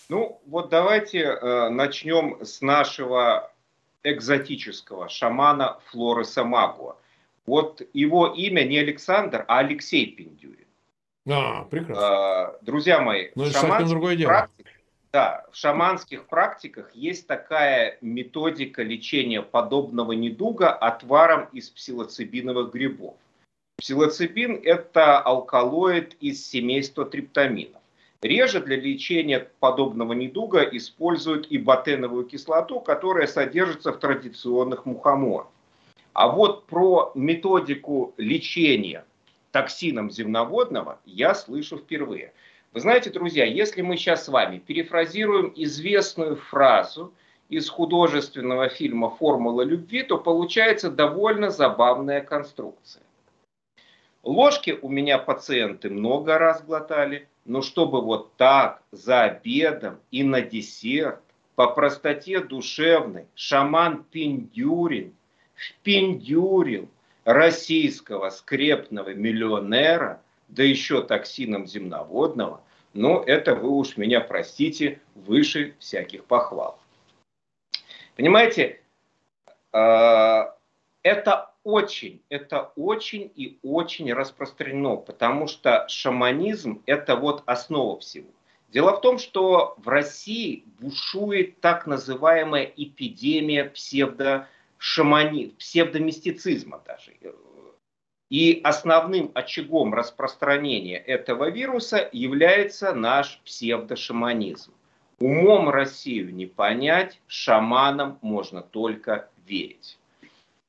[SPEAKER 2] Ну, вот давайте э, начнем с нашего экзотического шамана Флореса Магуа. Вот его имя не Александр, а Алексей Пиндюрин.
[SPEAKER 1] А, прекрасно.
[SPEAKER 2] Э, друзья мои,
[SPEAKER 1] ну, шаманский практик,
[SPEAKER 2] да, в шаманских практиках есть такая методика лечения подобного недуга отваром из псилоцибиновых грибов. Псилоцибин – это алкалоид из семейства триптаминов. Реже для лечения подобного недуга используют и ботеновую кислоту, которая содержится в традиционных мухоморах. А вот про методику лечения токсином земноводного я слышу впервые – вы знаете, друзья, если мы сейчас с вами перефразируем известную фразу из художественного фильма «Формула любви», то получается довольно забавная конструкция. Ложки у меня пациенты много раз глотали, но чтобы вот так за обедом и на десерт по простоте душевной шаман Пиндюрин впиндюрил российского скрепного миллионера – да еще токсином земноводного, но это вы уж меня простите, выше всяких похвал. Понимаете, э, это очень, это очень и очень распространено, потому что шаманизм – это вот основа всего. Дело в том, что в России бушует так называемая эпидемия псевдошамани... псевдомистицизма даже. И основным очагом распространения этого вируса является наш псевдошаманизм. Умом Россию не понять, шаманам можно только верить.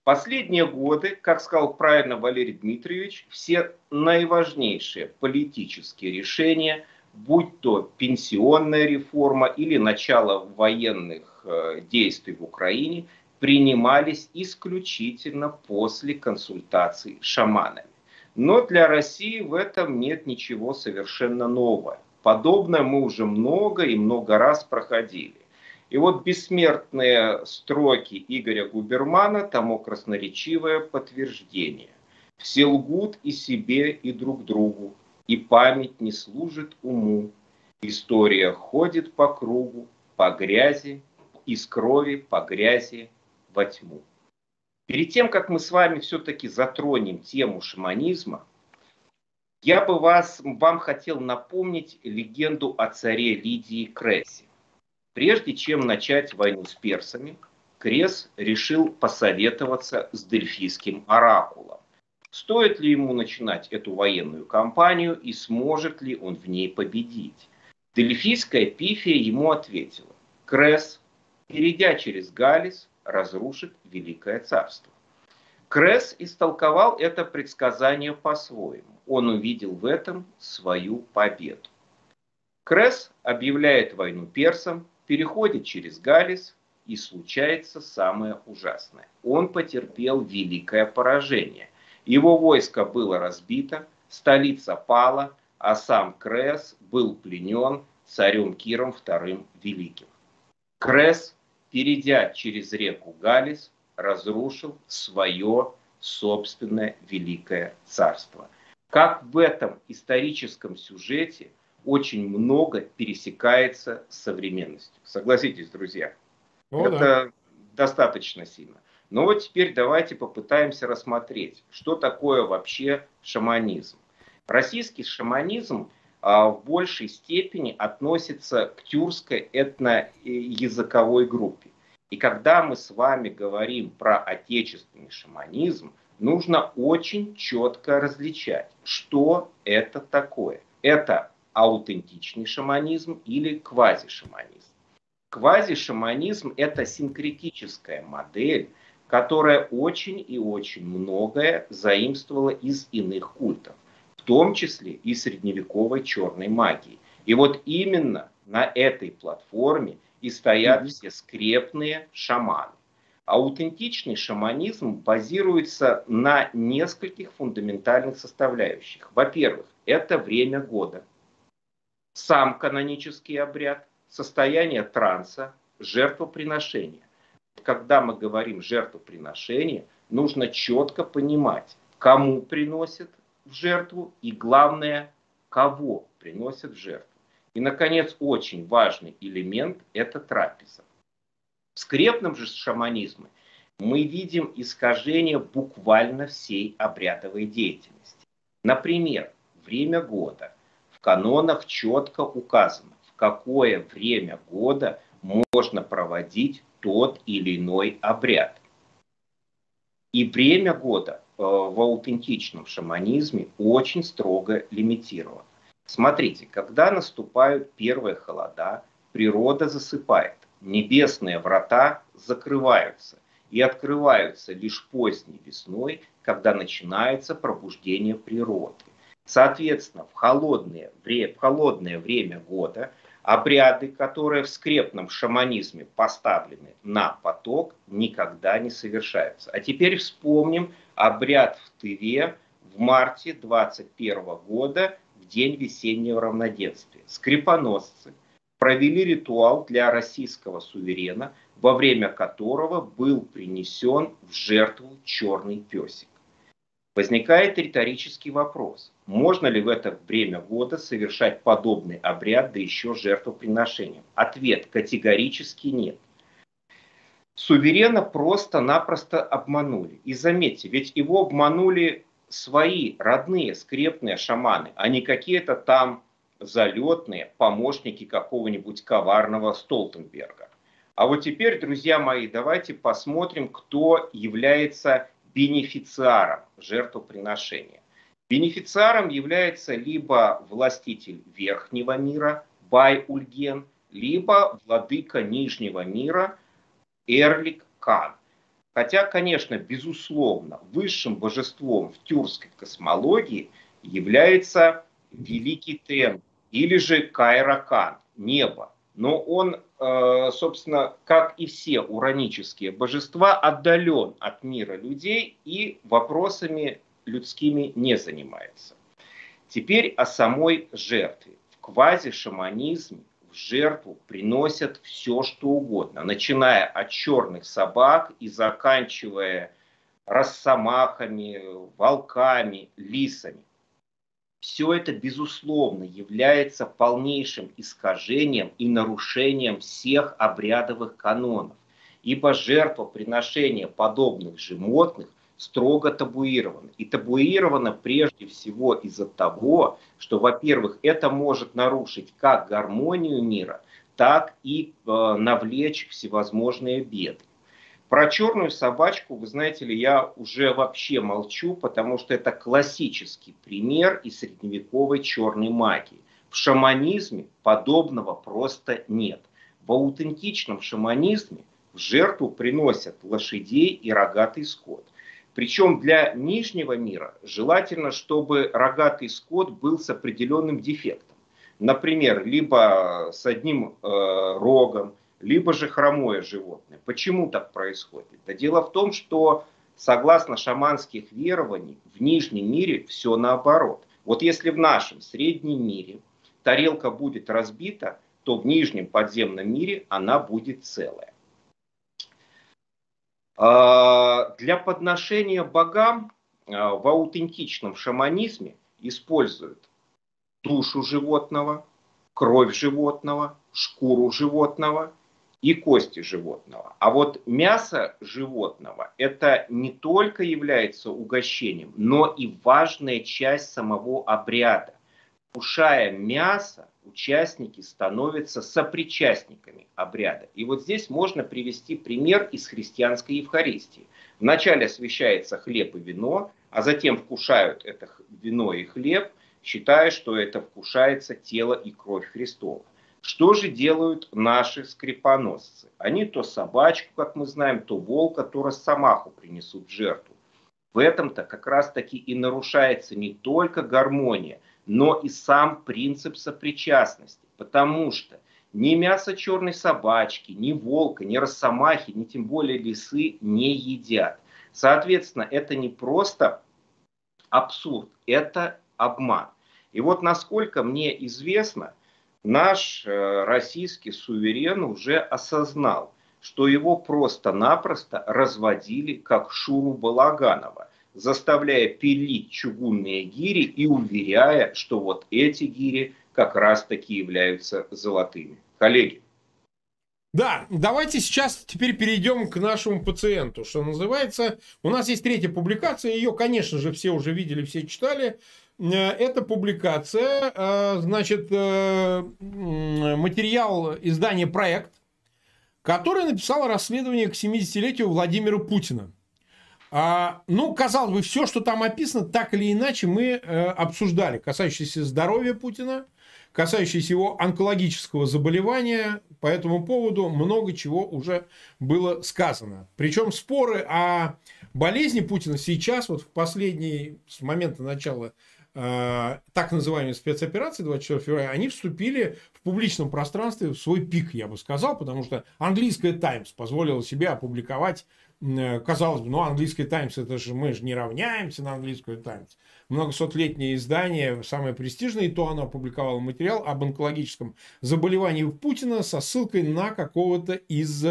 [SPEAKER 2] Последние годы, как сказал правильно Валерий Дмитриевич, все наиважнейшие политические решения, будь то пенсионная реформа или начало военных э, действий в Украине, принимались исключительно после консультаций шаманами. Но для России в этом нет ничего совершенно нового. Подобное мы уже много и много раз проходили. И вот бессмертные строки Игоря Губермана тому красноречивое подтверждение. Все лгут и себе, и друг другу, и память не служит уму. История ходит по кругу, по грязи, из крови по грязи во тьму. Перед тем, как мы с вами все-таки затронем тему шаманизма, я бы вас, вам хотел напомнить легенду о царе Лидии Крессе. Прежде чем начать войну с персами, Крес решил посоветоваться с дельфийским оракулом. Стоит ли ему начинать эту военную кампанию и сможет ли он в ней победить? Дельфийская пифия ему ответила, Крес, перейдя через Галис, разрушит Великое Царство. Крес истолковал это предсказание по-своему. Он увидел в этом свою победу. Крес объявляет войну персам, переходит через Галис, и случается самое ужасное. Он потерпел великое поражение. Его войско было разбито, столица пала, а сам Крес был пленен царем Киром II Великим. Крес, перейдя через реку Галис, разрушил свое собственное великое царство. Как в этом историческом сюжете – очень много пересекается с современностью. Согласитесь, друзья. О, Это да. достаточно сильно. Но вот теперь давайте попытаемся рассмотреть, что такое вообще шаманизм. Российский шаманизм в большей степени относится к тюркской этноязыковой группе. И когда мы с вами говорим про отечественный шаманизм, нужно очень четко различать, что это такое. Это аутентичный шаманизм или квазишаманизм. Квазишаманизм – это синкретическая модель, которая очень и очень многое заимствовала из иных культов, в том числе и средневековой черной магии. И вот именно на этой платформе и стоят все скрепные шаманы. Аутентичный шаманизм базируется на нескольких фундаментальных составляющих. Во-первых, это время года сам канонический обряд, состояние транса, жертвоприношение. Когда мы говорим жертвоприношение, нужно четко понимать, кому приносят в жертву и главное, кого приносят в жертву. И, наконец, очень важный элемент – это трапеза. В скрепном же шаманизме мы видим искажение буквально всей обрядовой деятельности. Например, время года – в канонах четко указано, в какое время года можно проводить тот или иной обряд. И время года в аутентичном шаманизме очень строго лимитировано. Смотрите, когда наступают первые холода, природа засыпает, небесные врата закрываются и открываются лишь поздней весной, когда начинается пробуждение природы. Соответственно, в холодное, в холодное время года обряды, которые в скрепном шаманизме поставлены на поток, никогда не совершаются. А теперь вспомним обряд в Тыве в марте 21 года, в день весеннего равноденствия. Скрепоносцы провели ритуал для российского суверена, во время которого был принесен в жертву черный песик. Возникает риторический вопрос. Можно ли в это время года совершать подобный обряд, да еще жертвоприношением? Ответ – категорически нет. Суверена просто-напросто обманули. И заметьте, ведь его обманули свои родные скрепные шаманы, а не какие-то там залетные помощники какого-нибудь коварного Столтенберга. А вот теперь, друзья мои, давайте посмотрим, кто является бенефициаром жертвоприношения. Бенефициаром является либо властитель верхнего мира, Бай-Ульген, либо владыка нижнего мира, Эрлик Кан. Хотя, конечно, безусловно, высшим божеством в тюркской космологии является Великий Тен или же Кайракан, небо. Но он, э, собственно, как и все уранические божества, отдален от мира людей и вопросами людскими не занимается. Теперь о самой жертве. В квази-шаманизме в жертву приносят все, что угодно, начиная от черных собак и заканчивая росомахами, волками, лисами. Все это, безусловно, является полнейшим искажением и нарушением всех обрядовых канонов, ибо жертвоприношение подобных животных строго табуировано. И табуировано прежде всего из-за того, что, во-первых, это может нарушить как гармонию мира, так и э, навлечь всевозможные беды. Про черную собачку, вы знаете ли, я уже вообще молчу, потому что это классический пример из средневековой черной магии. В шаманизме подобного просто нет. В аутентичном шаманизме в жертву приносят лошадей и рогатый скот. Причем для нижнего мира желательно, чтобы рогатый скот был с определенным дефектом. Например, либо с одним э, рогом, либо же хромое животное. Почему так происходит? Да дело в том, что согласно шаманских верований в нижнем мире все наоборот. Вот если в нашем среднем мире тарелка будет разбита, то в нижнем подземном мире она будет целая. А, для подношения богам а, в аутентичном шаманизме используют душу животного, кровь животного, шкуру животного и кости животного. А вот мясо животного это не только является угощением, но и важная часть самого обряда. Кушая мясо, участники становятся сопричастниками обряда. И вот здесь можно привести пример из христианской Евхаристии. Вначале освящается хлеб и вино, а затем вкушают это вино и хлеб, считая, что это вкушается тело и кровь Христова. Что же делают наши скрипоносцы? Они то собачку, как мы знаем, то волка, то росомаху принесут в жертву. В этом-то как раз-таки и нарушается не только гармония, но и сам принцип сопричастности. Потому что ни мясо черной собачки, ни волка, ни росомахи, ни тем более лисы не едят. Соответственно, это не просто абсурд, это обман. И вот насколько мне известно, наш э, российский суверен уже осознал, что его просто-напросто разводили как Шуру Балаганова заставляя пилить чугунные гири и уверяя, что вот эти гири как раз таки являются золотыми. Коллеги.
[SPEAKER 1] Да, давайте сейчас теперь перейдем к нашему пациенту, что называется. У нас есть третья публикация, ее, конечно же, все уже видели, все читали. Э, эта публикация, э, значит, э, материал издания «Проект», который написал расследование к 70-летию Владимира Путина. А, ну, казалось бы, все, что там описано, так или иначе мы э, обсуждали, касающиеся здоровья Путина, касающиеся его онкологического заболевания. По этому поводу много чего уже было сказано. Причем споры о болезни Путина сейчас, вот в последний, с момента начала э, так называемой спецоперации 24 февраля, они вступили в публичном пространстве в свой пик, я бы сказал, потому что английская Таймс позволила себе опубликовать казалось бы, ну, английский Таймс, это же мы же не равняемся на английскую Таймс. Многосотлетнее издание, самое престижное, и то оно опубликовало материал об онкологическом заболевании Путина со ссылкой на какого-то из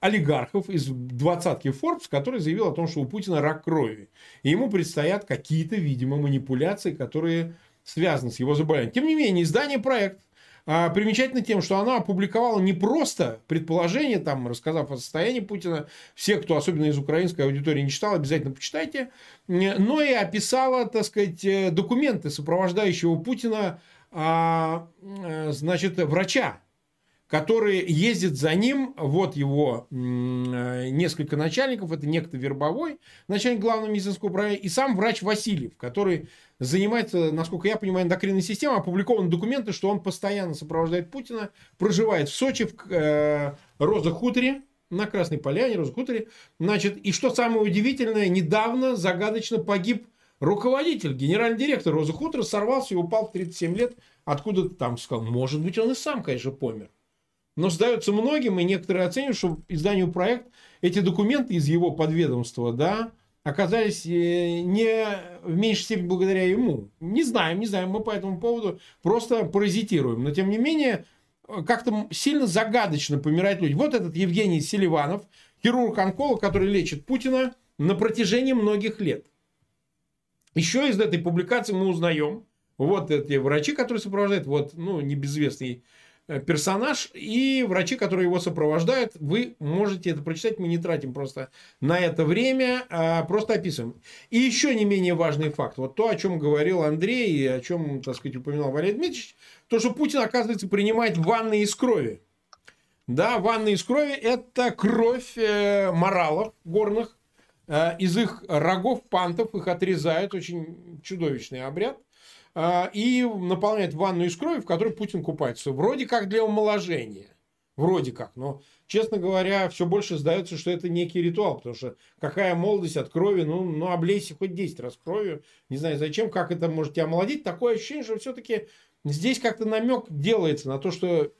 [SPEAKER 1] олигархов из двадцатки Forbes, который заявил о том, что у Путина рак крови. И ему предстоят какие-то, видимо, манипуляции, которые связаны с его заболеванием. Тем не менее, издание «Проект» примечательна тем, что она опубликовала не просто предположение, там, рассказав о состоянии Путина, все, кто особенно из украинской аудитории не читал, обязательно почитайте, но и описала, так сказать, э, документы сопровождающего Путина, а, э, значит, врача, который ездит за ним, вот его э, несколько начальников, это некто Вербовой, начальник главного медицинского управления, и сам врач Васильев, который занимается, насколько я понимаю, эндокринной системой, опубликованы документы, что он постоянно сопровождает Путина, проживает в Сочи, в э, Роза-Хуторе, на Красной Поляне, Роза-Хуторе. Значит, и что самое удивительное, недавно загадочно погиб руководитель, генеральный директор Роза Хутора, сорвался и упал в 37 лет, откуда там сказал, может быть, он и сам, конечно, помер. Но сдается многим, и некоторые оценивают, что изданию проект эти документы из его подведомства, да, оказались э, не в меньшей степени благодаря ему. Не знаем, не знаем, мы по этому поводу просто паразитируем. Но, тем не менее, как-то сильно загадочно помирают люди. Вот этот Евгений Селиванов, хирург-онколог, который лечит Путина на протяжении многих лет. Еще из этой публикации мы узнаем, вот эти врачи, которые сопровождают, вот, ну, небезвестный персонаж и врачи, которые его сопровождают. Вы можете это прочитать, мы не тратим просто на это время, а просто описываем. И еще не менее важный факт. Вот то, о чем говорил Андрей и о чем, так сказать, упоминал Валерий Дмитриевич, то, что Путин, оказывается, принимает ванны из крови. Да, ванны из крови – это кровь э, моралов горных, э, из их рогов, пантов, их отрезают, очень чудовищный обряд – и наполняет ванну из крови, в которой Путин купается. Вроде как для омоложения. Вроде как. Но, честно говоря, все больше сдается, что это некий ритуал. Потому что какая молодость от крови, ну, ну облейся хоть 10 раз кровью. Не знаю зачем, как это может тебя омолодить. Такое ощущение, что все-таки здесь как-то намек делается на то, что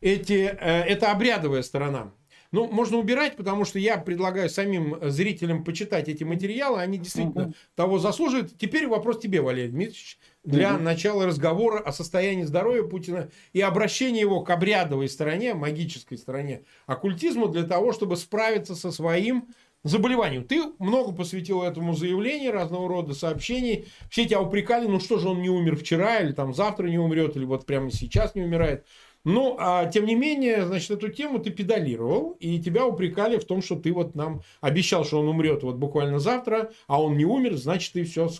[SPEAKER 1] эти, э, это обрядовая сторона. Ну, можно убирать, потому что я предлагаю самим зрителям почитать эти материалы. Они действительно угу. того заслуживают. Теперь вопрос тебе, Валерий Дмитриевич, для угу. начала разговора о состоянии здоровья Путина и обращения его к обрядовой стороне, магической стороне оккультизма для того, чтобы справиться со своим заболеванием. Ты много посвятил этому заявлению, разного рода сообщений. Все тебя упрекали, ну что же он не умер вчера, или там завтра не умрет, или вот прямо сейчас не умирает. Ну, а тем не менее, значит, эту тему ты педалировал, и тебя упрекали в том, что ты вот нам обещал, что он умрет вот буквально завтра, а он не умер, значит, ты все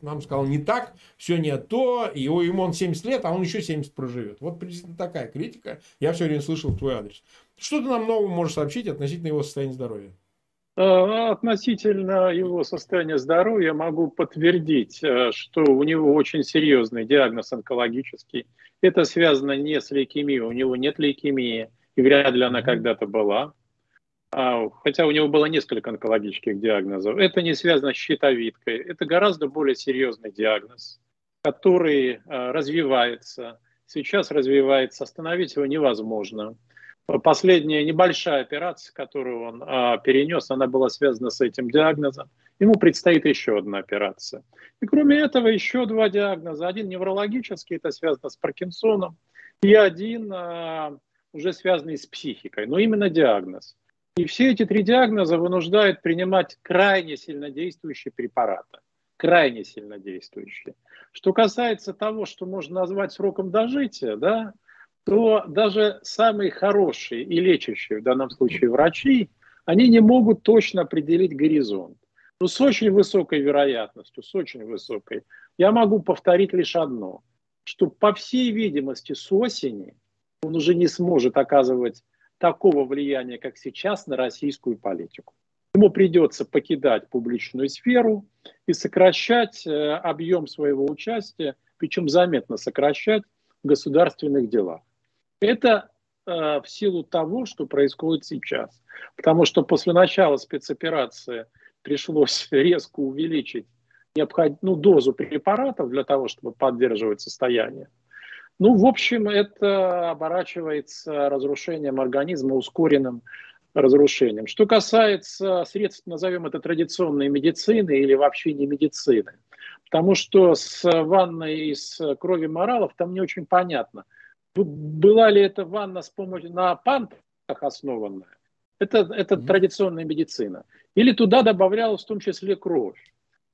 [SPEAKER 1] нам сказал не так, все не то, и ему он 70 лет, а он еще 70 проживет. Вот приблизительно такая критика. Я все время слышал твой адрес. Что ты нам нового можешь сообщить относительно его состояния здоровья?
[SPEAKER 3] Э, относительно его состояния здоровья могу подтвердить, э, что у него очень серьезный диагноз онкологический. Это связано не с лейкемией, у него нет лейкемии, и вряд ли она когда-то была. А, хотя у него было несколько онкологических диагнозов. Это не связано с щитовидкой. Это гораздо более серьезный диагноз, который э, развивается. Сейчас развивается, остановить его невозможно. Последняя небольшая операция, которую он а, перенес, она была связана с этим диагнозом. Ему предстоит еще одна операция. И кроме этого еще два диагноза. Один неврологический, это связано с Паркинсоном, и один а, уже связанный с психикой, но именно диагноз. И все эти три диагноза вынуждают принимать крайне сильнодействующие препараты. Крайне сильнодействующие. Что касается того, что можно назвать сроком дожития, да, то даже самые хорошие и лечащие в данном случае врачи, они не могут точно определить горизонт. Но с очень высокой вероятностью, с очень высокой, я могу повторить лишь одно, что по всей видимости с осени он уже не сможет оказывать такого влияния, как сейчас, на российскую политику. Ему придется покидать публичную сферу и сокращать э, объем своего участия, причем заметно сокращать в государственных делах. Это э, в силу того, что происходит сейчас. Потому что после начала спецоперации пришлось резко увеличить необход... ну, дозу препаратов для того, чтобы поддерживать состояние. Ну, в общем, это оборачивается разрушением организма, ускоренным разрушением. Что касается средств, назовем это традиционной медицины или вообще не медицины, потому что с ванной из крови моралов там не очень понятно – была ли это ванна с помощью на пантах основанная? Это, это mm-hmm. традиционная медицина. Или туда добавлялась в том числе кровь.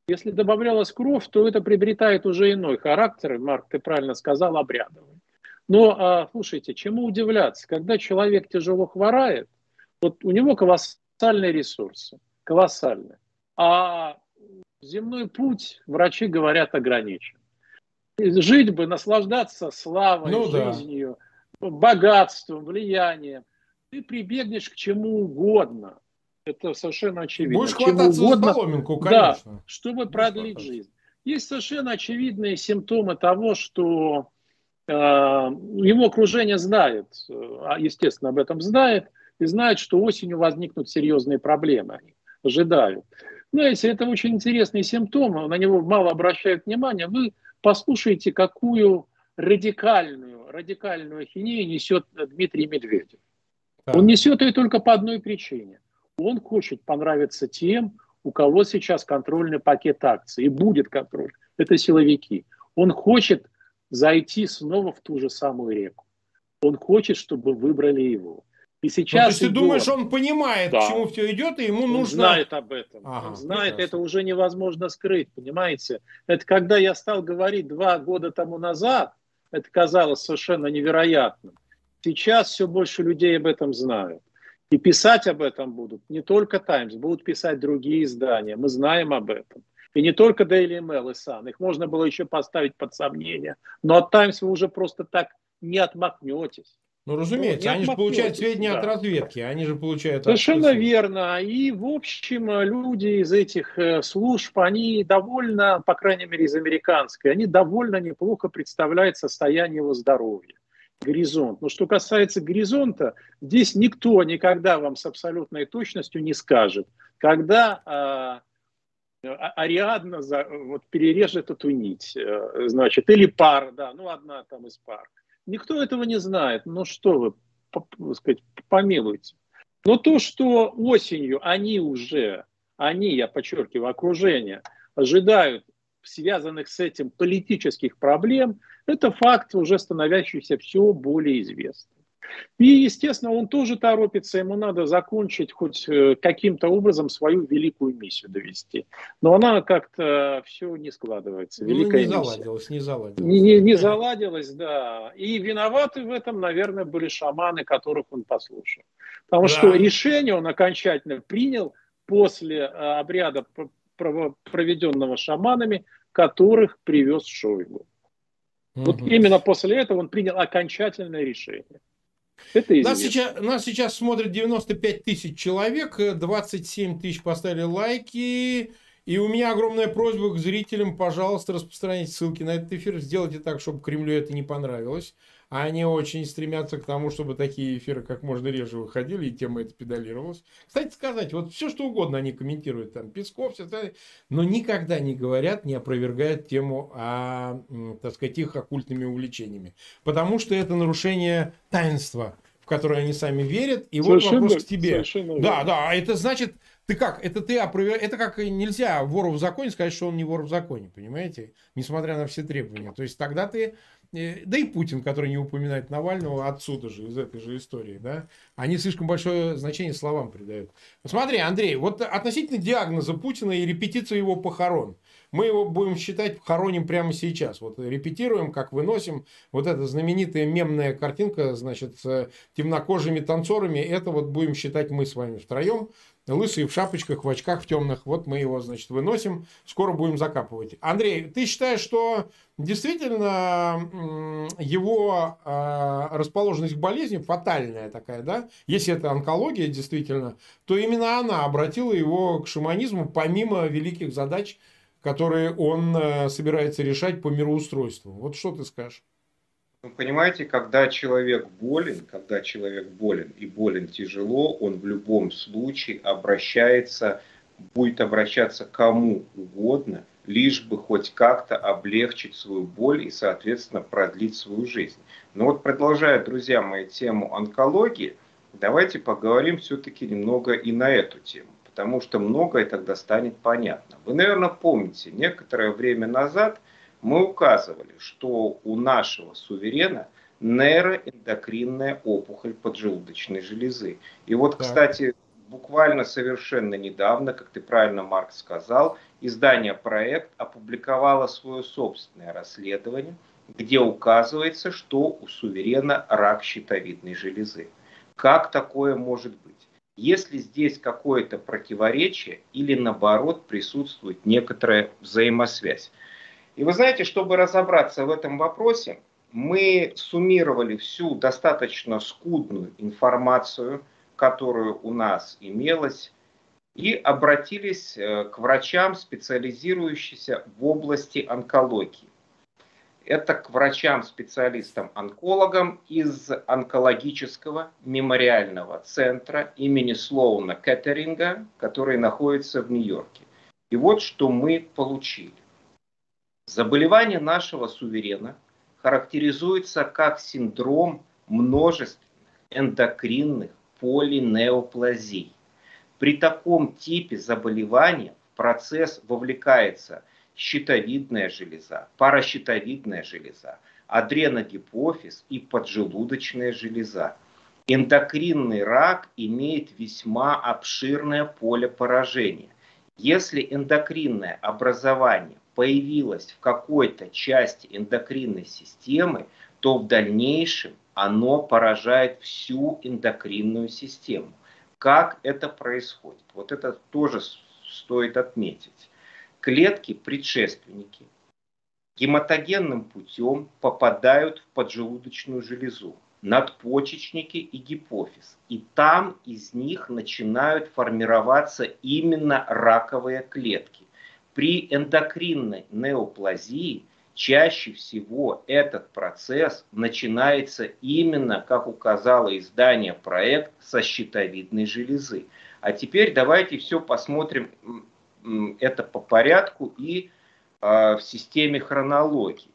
[SPEAKER 3] Если добавлялась кровь, то это приобретает уже иной характер, Марк, ты правильно сказал, обрядовый. Но, а, слушайте, чему удивляться? Когда человек тяжело хворает, вот у него колоссальные ресурсы, колоссальные. А земной путь, врачи говорят, ограничен. Жить бы, наслаждаться славой, ну, жизнью, да. богатством, влиянием. Ты прибегнешь к чему угодно. Это совершенно очевидно.
[SPEAKER 1] Будешь хвататься угодно, за соломинку,
[SPEAKER 3] конечно. Да, чтобы Будешь продлить хвататься. жизнь. Есть совершенно очевидные симптомы того, что э, его окружение знает, э, а, естественно, об этом знает, и знает, что осенью возникнут серьезные проблемы. Они ожидают. Знаете, это очень интересный симптом, на него мало обращают внимания. Вы послушайте, какую радикальную, радикальную ахинею несет Дмитрий Медведев. Да. Он несет ее только по одной причине. Он хочет понравиться тем, у кого сейчас контрольный пакет акций, и будет контроль, это силовики. Он хочет зайти снова в ту же самую реку. Он хочет, чтобы выбрали его. И сейчас ну, то есть
[SPEAKER 1] идет... ты думаешь, он понимает, да. к чему все идет, и ему
[SPEAKER 3] он
[SPEAKER 1] нужно...
[SPEAKER 3] знает об этом. Ага, он знает, прекрасно. это уже невозможно скрыть, понимаете? Это когда я стал говорить два года тому назад, это казалось совершенно невероятным. Сейчас все больше людей об этом знают. И писать об этом будут не только Times, будут писать другие издания. Мы знаем об этом. И не только Daily Mail и Sun. Их можно было еще поставить под сомнение. Но от Times вы уже просто так не отмахнетесь.
[SPEAKER 1] Ну, разумеется, ну, они же получают сведения да. от разведки, они же получают...
[SPEAKER 3] Совершенно от... верно. И, в общем, люди из этих э, служб, они довольно, по крайней мере, из американской, они довольно неплохо представляют состояние его здоровья горизонт. Но что касается горизонта, здесь никто никогда вам с абсолютной точностью не скажет, когда а, а Ариадна за, вот, перережет эту нить, э, значит, или пар, да, ну одна там из пар. Никто этого не знает. Ну что вы, по, сказать, помилуйте. Но то, что осенью они уже, они, я подчеркиваю, окружение, ожидают связанных с этим политических проблем, это факт, уже становящийся все более известным. И, естественно, он тоже торопится, ему надо закончить хоть э, каким-то образом свою великую миссию довести. Но она как-то все не складывается. Великая
[SPEAKER 1] ну, не заладилась, не заладилась.
[SPEAKER 3] Не, не, не заладилась, да. И виноваты в этом, наверное, были шаманы, которых он послушал. Потому да. что решение он окончательно принял после э, обряда проведенного шаманами, которых привез Шойгу. Угу. Вот именно после этого он принял окончательное решение.
[SPEAKER 1] Это нас сейчас, нас сейчас смотрит 95 тысяч человек, 27 тысяч поставили лайки. И у меня огромная просьба к зрителям, пожалуйста, распространите ссылки на этот эфир, сделайте так, чтобы Кремлю это не понравилось. А они очень стремятся к тому, чтобы такие эфиры как можно реже выходили, и тема это педалировалась. Кстати сказать, вот все что угодно они комментируют, там, Песков, все остальное, но никогда не говорят, не опровергают тему о, так сказать, их оккультными увлечениями. Потому что это нарушение таинства, в которое они сами верят. И совершенно, вот вопрос к тебе. Да, да, а это значит, ты как? Это ты опроверг... Это как нельзя вору в законе сказать, что он не вор в законе, понимаете? Несмотря на все требования. То есть тогда ты да и Путин, который не упоминает Навального, отсюда же, из этой же истории, да, они слишком большое значение словам придают. Смотри, Андрей, вот относительно диагноза Путина и репетиции его похорон, мы его будем считать хороним прямо сейчас. Вот репетируем, как выносим. Вот эта знаменитая мемная картинка, значит, с темнокожими танцорами, это вот будем считать мы с вами втроем лысый в шапочках, в очках в темных. Вот мы его, значит, выносим. Скоро будем закапывать. Андрей, ты считаешь, что действительно его а, расположенность к болезни фатальная такая, да? Если это онкология действительно, то именно она обратила его к шаманизму помимо великих задач, которые он э, собирается решать по мироустройству. Вот что ты скажешь?
[SPEAKER 2] Ну, понимаете, когда человек болен, когда человек болен и болен тяжело, он в любом случае обращается, будет обращаться кому угодно, лишь бы хоть как-то облегчить свою боль и, соответственно, продлить свою жизнь. Но вот продолжая, друзья мои, тему онкологии, давайте поговорим все-таки немного и на эту тему, потому что многое тогда станет понятно. Вы, наверное, помните, некоторое время назад – мы указывали, что у нашего суверена нейроэндокринная опухоль поджелудочной железы. И вот, кстати, буквально совершенно недавно, как ты правильно, Марк, сказал, издание «Проект» опубликовало свое собственное расследование, где указывается, что у суверена рак щитовидной железы. Как такое может быть? Если здесь какое-то противоречие или наоборот присутствует некоторая взаимосвязь. И вы знаете, чтобы разобраться в этом вопросе, мы суммировали всю достаточно скудную информацию, которую у нас имелась, и обратились э, к врачам, специализирующимся в области онкологии. Это к врачам-специалистам-онкологам из онкологического мемориального центра имени Слоуна Кеттеринга, который находится в Нью-Йорке. И вот что мы получили. Заболевание нашего суверена характеризуется как синдром множественных эндокринных полинеоплазий. При таком типе заболевания в процесс вовлекается – щитовидная железа, паращитовидная железа, адреногипофиз и поджелудочная железа. Эндокринный рак имеет весьма обширное поле поражения. Если эндокринное образование появилось в какой-то части эндокринной системы, то в дальнейшем оно поражает всю эндокринную систему. Как это происходит? Вот это тоже стоит отметить клетки-предшественники гематогенным путем попадают в поджелудочную железу, надпочечники и гипофиз. И там из них начинают формироваться именно раковые клетки. При эндокринной неоплазии чаще всего этот процесс начинается именно, как указало издание проект, со щитовидной железы. А теперь давайте все посмотрим это по порядку и а, в системе хронологии.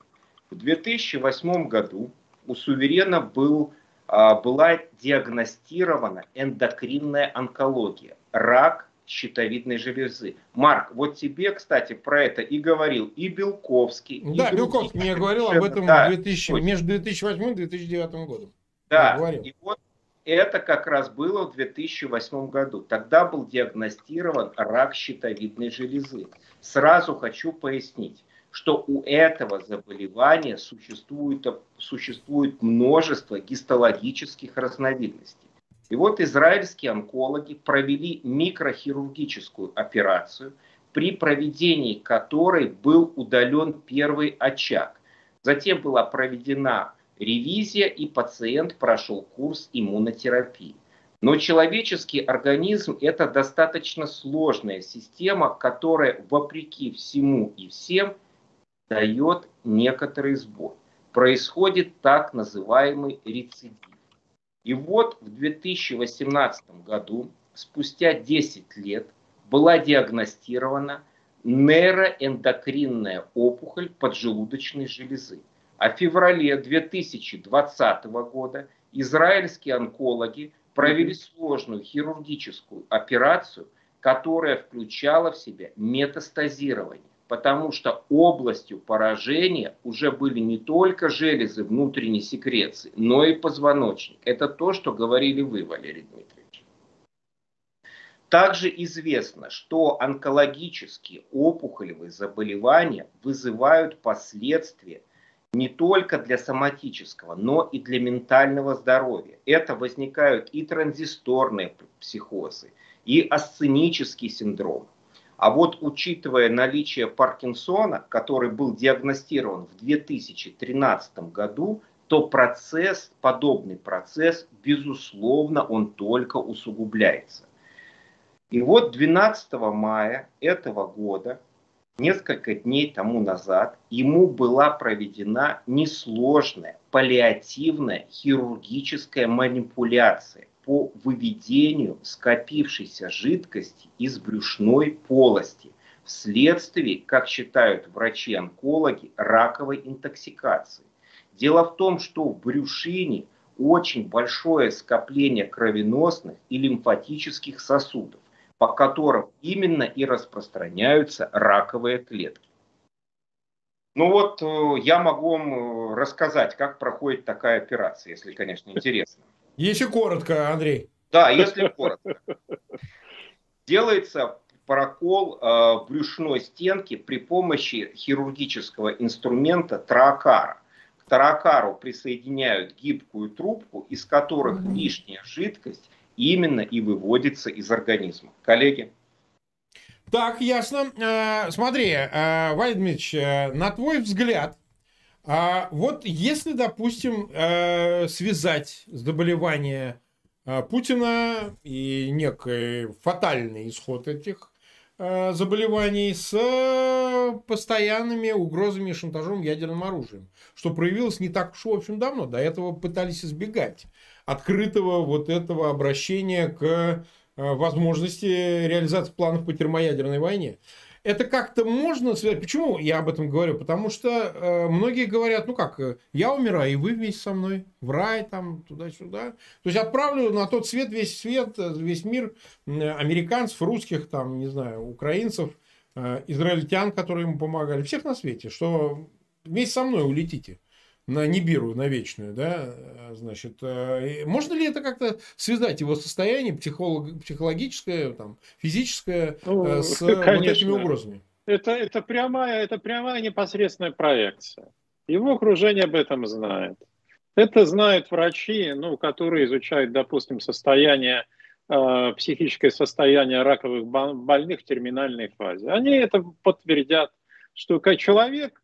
[SPEAKER 2] В 2008 году у суверена был, а, была диагностирована эндокринная онкология, рак щитовидной железы. Марк, вот тебе, кстати, про это и говорил и Белковский.
[SPEAKER 1] Да,
[SPEAKER 2] и
[SPEAKER 1] Белковский мне говорил об этом да, 2000, между 2008 и 2009 годом.
[SPEAKER 2] Да, и вот это как раз было в 2008 году. Тогда был диагностирован рак щитовидной железы. Сразу хочу пояснить, что у этого заболевания существует, существует множество гистологических разновидностей. И вот израильские онкологи провели микрохирургическую операцию, при проведении которой был удален первый очаг. Затем была проведена ревизия, и пациент прошел курс иммунотерапии. Но человеческий организм – это достаточно сложная система, которая, вопреки всему и всем, дает некоторый сбой. Происходит так называемый рецидив. И вот в 2018 году, спустя 10 лет, была диагностирована нейроэндокринная опухоль поджелудочной железы. А в феврале 2020 года израильские онкологи провели сложную хирургическую операцию, которая включала в себя метастазирование, потому что областью поражения уже были не только железы внутренней секреции, но и позвоночник. Это то, что говорили вы, Валерий Дмитриевич. Также известно, что онкологические опухолевые заболевания вызывают последствия не только для соматического, но и для ментального здоровья. Это возникают и транзисторные психозы, и асценический синдром. А вот учитывая наличие Паркинсона, который был диагностирован в 2013 году, то процесс, подобный процесс, безусловно, он только усугубляется. И вот 12 мая этого года несколько дней тому назад ему была проведена несложная паллиативная хирургическая манипуляция по выведению скопившейся жидкости из брюшной полости вследствие, как считают врачи-онкологи, раковой интоксикации. Дело в том, что в брюшине очень большое скопление кровеносных и лимфатических сосудов по которым именно и распространяются раковые клетки. Ну вот э, я могу вам э, рассказать, как проходит такая операция, если, конечно, интересно.
[SPEAKER 1] Если коротко, Андрей.
[SPEAKER 2] Да, если коротко. Делается прокол э, брюшной стенки при помощи хирургического инструмента троакара. таракару присоединяют гибкую трубку, из которых лишняя жидкость именно и выводится из организма. Коллеги?
[SPEAKER 1] Так, ясно. А, смотри, а, Валерий Дмитриевич, э, на твой взгляд, а, вот если, допустим, э, связать заболевание Путина и некий фатальный исход этих заболеваний с постоянными угрозами и шантажом ядерным оружием, что проявилось не так уж, в общем, давно. До этого пытались избегать открытого вот этого обращения к Э, возможности реализации планов по термоядерной войне. Это как-то можно связать. Почему я об этом говорю? Потому что э, многие говорят, ну как, э, я умираю, и вы вместе со мной в рай, там, туда-сюда. То есть отправлю на тот свет весь свет, э, весь мир американцев, русских, там, не знаю, украинцев, э, израильтян, которые ему помогали, всех на свете, что вместе со мной улетите на Нибиру, на вечную, да, значит, э, можно ли это как-то связать его состояние психолог, психологическое, там, физическое ну, э, с конечно. вот этими угрозами?
[SPEAKER 3] Это, это, прямая, это прямая непосредственная проекция. Его окружение об этом знает. Это знают врачи, ну, которые изучают, допустим, состояние, э, психическое состояние раковых больных в терминальной фазе. Они это подтвердят, что человек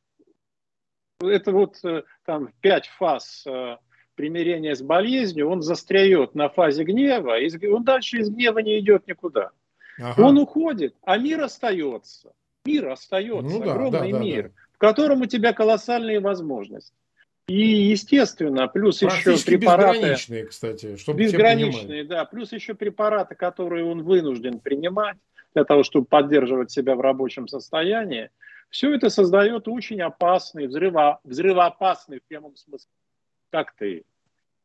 [SPEAKER 3] это вот э, там пять фаз э, примирения с болезнью, он застряет на фазе гнева, и он дальше из гнева не идет никуда. Ага. Он уходит, а мир остается. Мир остается, ну, да, огромный да, да, мир, да. в котором у тебя колоссальные возможности. И, естественно, плюс еще препараты...
[SPEAKER 1] безграничные, кстати,
[SPEAKER 3] чтобы Безграничные, да. Плюс еще препараты, которые он вынужден принимать для того, чтобы поддерживать себя в рабочем состоянии. Все это создает очень опасный, взрыво, взрывоопасный в прямом смысле коктейль.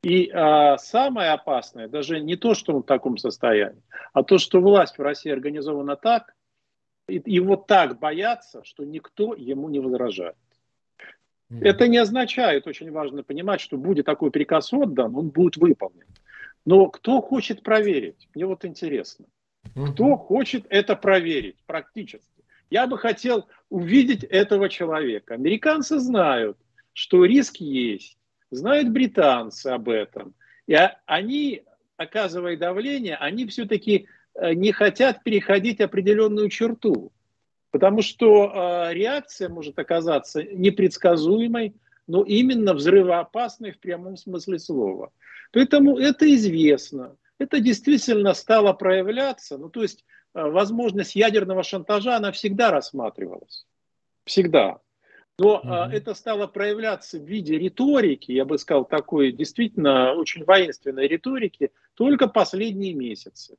[SPEAKER 3] И а, самое опасное даже не то, что он в таком состоянии, а то, что власть в России организована так, и, его так боятся, что никто ему не возражает. Mm-hmm. Это не означает, очень важно понимать, что будет такой приказ отдан, он будет выполнен. Но кто хочет проверить? Мне вот интересно. Mm-hmm. Кто хочет это проверить практически? Я бы хотел увидеть этого человека. Американцы знают, что риск есть, знают британцы об этом. И они, оказывая давление, они все-таки э, не хотят переходить определенную черту. Потому что э, реакция может оказаться непредсказуемой, но именно взрывоопасной в прямом смысле слова. Поэтому это известно. Это действительно стало проявляться. Ну, то есть возможность ядерного шантажа, она всегда рассматривалась. Всегда. Но угу. это стало проявляться в виде риторики, я бы сказал, такой действительно очень воинственной риторики, только последние месяцы.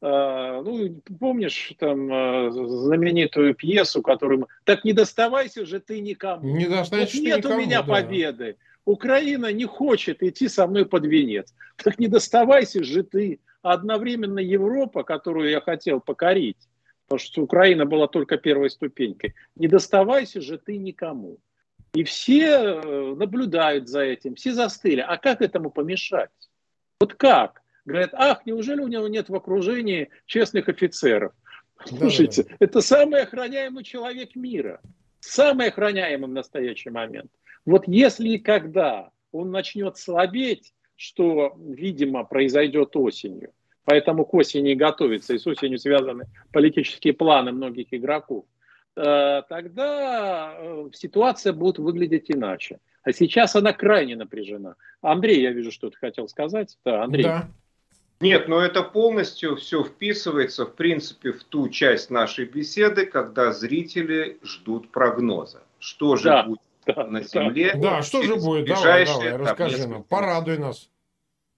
[SPEAKER 3] Э, ну, помнишь там знаменитую пьесу, которую так не доставайся же ты никому.
[SPEAKER 1] Не доставайся
[SPEAKER 3] вот нет никому, у меня да. победы. Украина не хочет идти со мной под венец. Так не доставайся же ты одновременно Европа, которую я хотел покорить, потому что Украина была только первой ступенькой, не доставайся же ты никому. И все э, наблюдают за этим, все застыли. А как этому помешать? Вот как? Говорят, ах, неужели у него нет в окружении честных офицеров? Да, Слушайте, да. это самый охраняемый человек мира. Самый охраняемый в настоящий момент. Вот если и когда он начнет слабеть, что, видимо, произойдет осенью. Поэтому к осени готовится, и с осенью связаны политические планы многих игроков. Э, тогда э, ситуация будет выглядеть иначе. А сейчас она крайне напряжена. Андрей, я вижу, что ты хотел сказать. Да, Андрей. Да.
[SPEAKER 2] Нет, но это полностью все вписывается, в принципе, в ту часть нашей беседы, когда зрители ждут прогноза. Что же да. будет да, на Земле.
[SPEAKER 1] Да, что же будет? Давай, давай, расскажи нам, порадуй нас.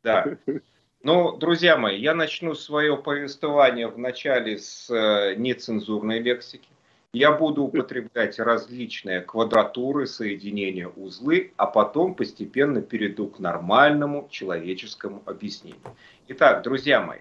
[SPEAKER 2] Да. Ну, друзья мои, я начну свое повествование вначале с э, нецензурной лексики. Я буду употреблять различные квадратуры, соединения, узлы, а потом постепенно перейду к нормальному человеческому объяснению. Итак, друзья мои,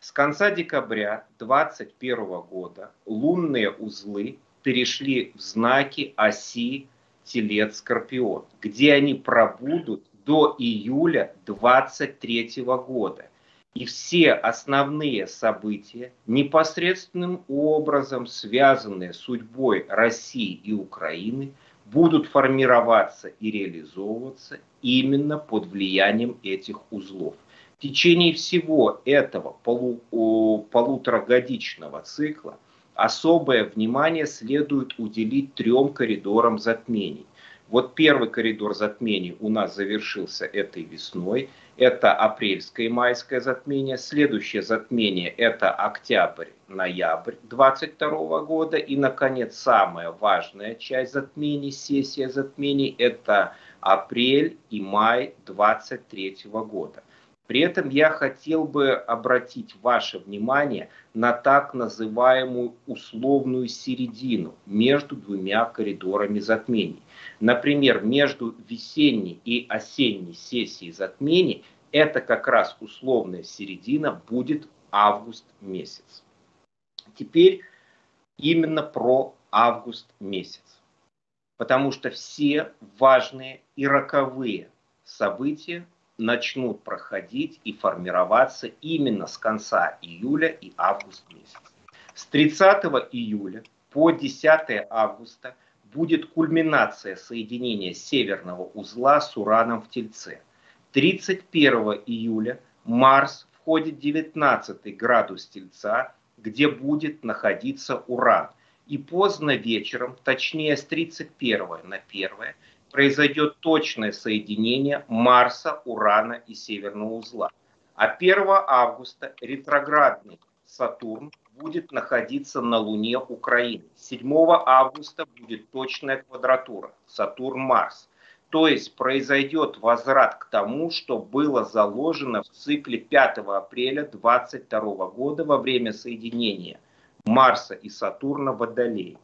[SPEAKER 2] с конца декабря 2021 года лунные узлы перешли в знаки оси Телец-Скорпион, где они пробудут до июля 2023 года. И все основные события, непосредственным образом связанные с судьбой России и Украины, будут формироваться и реализовываться именно под влиянием этих узлов. В течение всего этого полу, полуторагодичного цикла особое внимание следует уделить трем коридорам затмений. Вот первый коридор затмений у нас завершился этой весной. Это апрельское и майское затмение. Следующее затмение это октябрь-ноябрь 22 года. И, наконец, самая важная часть затмений, сессия затмений, это апрель и май 23 года. При этом я хотел бы обратить ваше внимание на так называемую условную середину между двумя коридорами затмений. Например, между весенней и осенней сессией затмений это как раз условная середина будет август месяц. Теперь именно про август месяц. Потому что все важные и роковые события начнут проходить и формироваться именно с конца июля и август месяца. С 30 июля по 10 августа будет кульминация соединения северного узла с Ураном в Тельце. 31 июля Марс входит в 19 градус Тельца, где будет находиться Уран. И поздно вечером, точнее с 31 на 1, произойдет точное соединение Марса, Урана и Северного узла. А 1 августа ретроградный Сатурн будет находиться на Луне Украины. 7 августа будет точная квадратура Сатурн-Марс. То есть произойдет возврат к тому, что было заложено в цикле 5 апреля 2022 года во время соединения Марса и Сатурна в Водолее.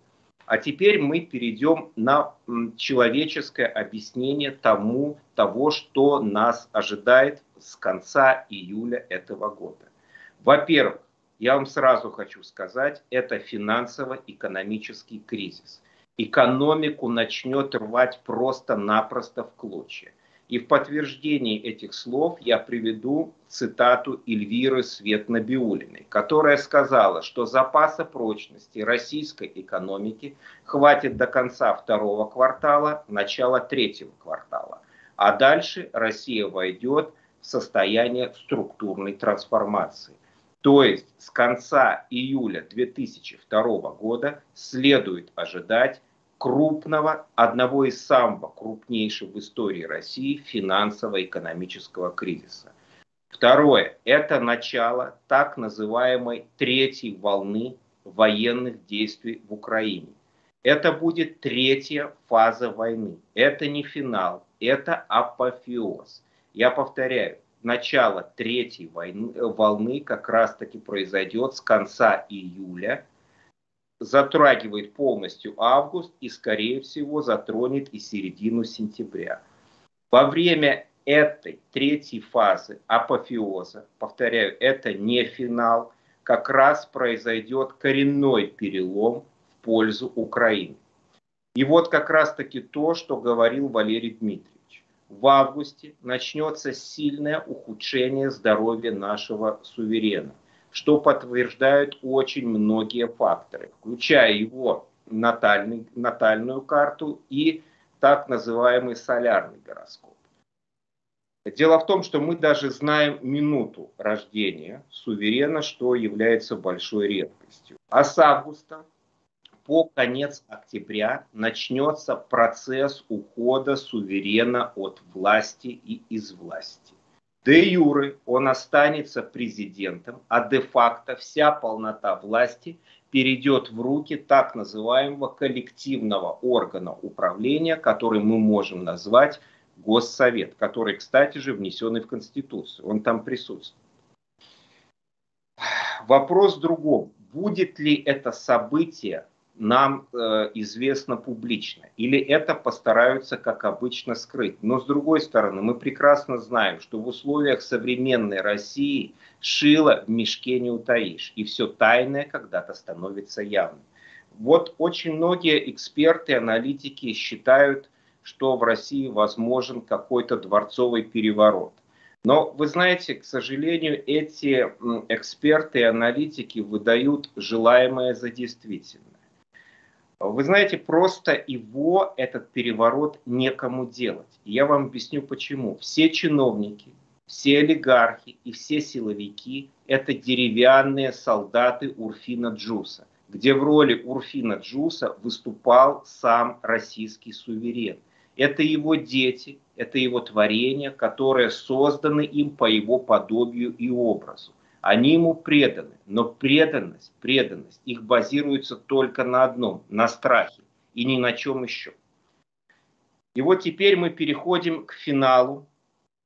[SPEAKER 2] А теперь мы перейдем на человеческое объяснение тому, того, что нас ожидает с конца июля этого года. Во-первых, я вам сразу хочу сказать, это финансово-экономический кризис. Экономику начнет рвать просто-напросто в клочья. И в подтверждении этих слов я приведу цитату Эльвиры Светнобиулиной, которая сказала, что запаса прочности российской экономики хватит до конца второго квартала, начала третьего квартала. А дальше Россия войдет в состояние структурной трансформации. То есть с конца июля 2002 года следует ожидать крупного, одного из самого крупнейших в истории России финансово-экономического кризиса. Второе – это начало так называемой третьей волны военных действий в Украине. Это будет третья фаза войны. Это не финал, это апофеоз. Я повторяю, начало третьей войны, волны как раз-таки произойдет с конца июля затрагивает полностью август и, скорее всего, затронет и середину сентября. Во время этой третьей фазы апофеоза, повторяю, это не финал, как раз произойдет коренной перелом в пользу Украины. И вот как раз-таки то, что говорил Валерий Дмитриевич. В августе начнется сильное ухудшение здоровья нашего суверена что подтверждают очень многие факторы, включая его натальный, натальную карту и так называемый солярный гороскоп. Дело в том, что мы даже знаем минуту рождения суверена, что является большой редкостью. А с августа по конец октября начнется процесс ухода суверена от власти и из власти. Де юры он останется президентом, а де-факто вся полнота власти перейдет в руки так называемого коллективного органа управления, который мы можем назвать Госсовет, который, кстати же, внесенный в Конституцию. Он там присутствует. Вопрос в другом. Будет ли это событие нам э, известно публично. Или это постараются, как обычно, скрыть. Но с другой стороны, мы прекрасно знаем, что в условиях современной России шило в мешке не утаишь. И все тайное когда-то становится явным. Вот очень многие эксперты, аналитики считают, что в России возможен какой-то дворцовый переворот. Но вы знаете, к сожалению, эти эксперты и аналитики выдают желаемое за действительное. Вы знаете, просто его, этот переворот, некому делать. Я вам объясню почему. Все чиновники, все олигархи и все силовики – это деревянные солдаты Урфина Джуса, где в роли Урфина Джуса выступал сам российский суверен. Это его дети, это его творения, которые созданы им по его подобию и образу. Они ему преданы, но преданность, преданность их базируется только на одном, на страхе и ни на чем еще. И вот теперь мы переходим к финалу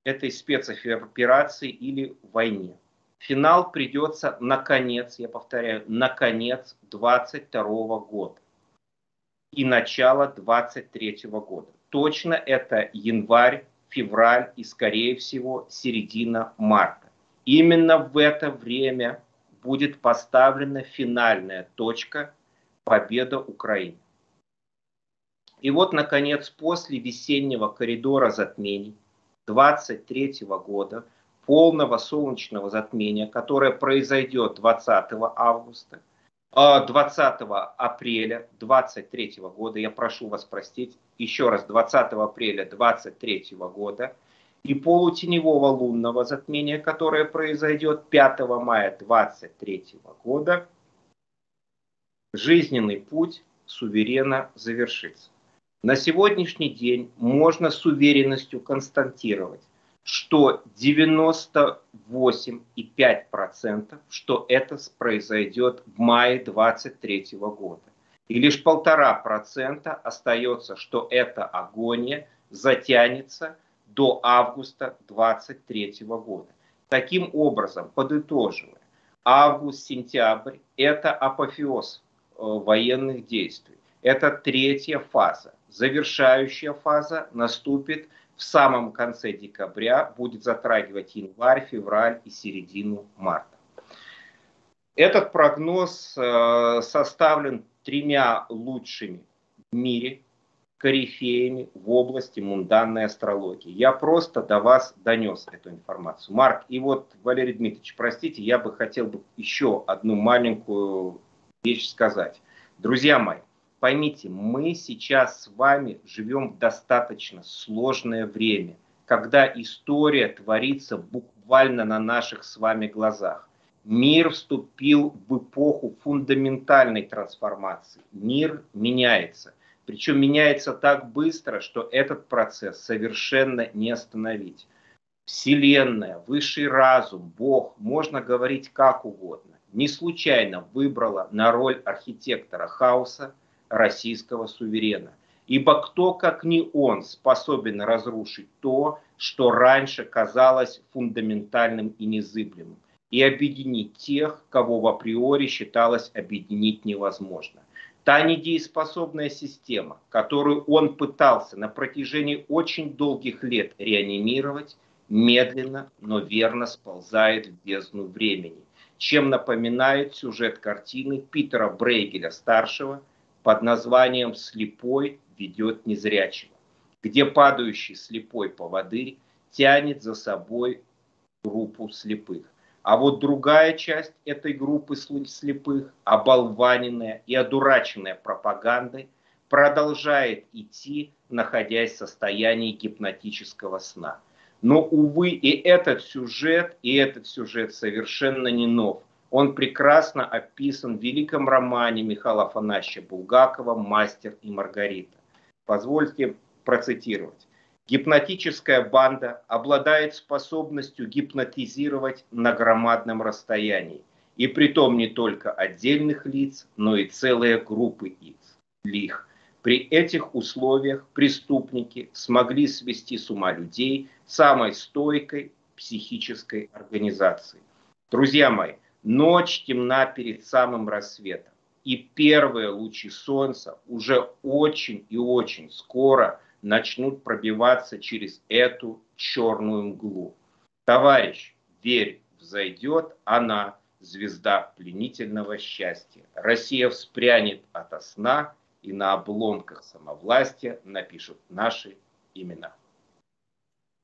[SPEAKER 2] этой спецоперации или войне. Финал придется на конец, я повторяю, на конец 22 года и начало 23 года. Точно это январь, февраль и, скорее всего, середина марта. Именно в это время будет поставлена финальная точка победа Украины. И вот, наконец, после весеннего коридора затмений 23 года, полного солнечного затмения, которое произойдет 20 августа, 20 а, апреля 23 года, я прошу вас простить, еще раз 20 апреля 23 года, и полутеневого лунного затмения, которое произойдет 5 мая 23 года, жизненный путь суверена завершится. На сегодняшний день можно с уверенностью констатировать, что 98,5%, что это произойдет в мае 2023 года. И лишь полтора процента остается, что эта агония затянется до августа 2023 года. Таким образом, подытоживая, август-сентябрь – это апофеоз э, военных действий. Это третья фаза. Завершающая фаза наступит в самом конце декабря, будет затрагивать январь, февраль и середину марта. Этот прогноз э, составлен тремя лучшими в мире корифеями в области мунданной астрологии. Я просто до вас донес эту информацию. Марк, и вот, Валерий Дмитриевич, простите, я бы хотел бы еще одну маленькую вещь сказать. Друзья мои, Поймите, мы сейчас с вами живем в достаточно сложное время, когда история творится буквально на наших с вами глазах. Мир вступил в эпоху фундаментальной трансформации. Мир меняется. Причем меняется так быстро, что этот процесс совершенно не остановить. Вселенная, высший разум, Бог, можно говорить как угодно, не случайно выбрала на роль архитектора хаоса российского суверена. Ибо кто, как не он, способен разрушить то, что раньше казалось фундаментальным и незыблемым, и объединить тех, кого в априори считалось объединить невозможно. Та недееспособная система, которую он пытался на протяжении очень долгих лет реанимировать, медленно, но верно сползает в бездну времени, чем напоминает сюжет картины Питера Брейгеля-старшего – под названием «Слепой ведет незрячего», где падающий слепой поводырь тянет за собой группу слепых. А вот другая часть этой группы слепых, оболваненная и одураченная пропагандой, продолжает идти, находясь в состоянии гипнотического сна. Но, увы, и этот сюжет, и этот сюжет совершенно не нов. Он прекрасно описан в великом романе Михаила Афанасьевича Булгакова «Мастер и Маргарита». Позвольте процитировать. Гипнотическая банда обладает способностью гипнотизировать на громадном расстоянии, и притом не только отдельных лиц, но и целые группы их. При этих условиях преступники смогли свести с ума людей самой стойкой психической организации. Друзья мои, Ночь темна перед самым рассветом. И первые лучи солнца уже очень и очень скоро начнут пробиваться через эту черную мглу. Товарищ, верь, взойдет она, звезда пленительного счастья. Россия вспрянет ото сна и на обломках самовластия напишут наши имена.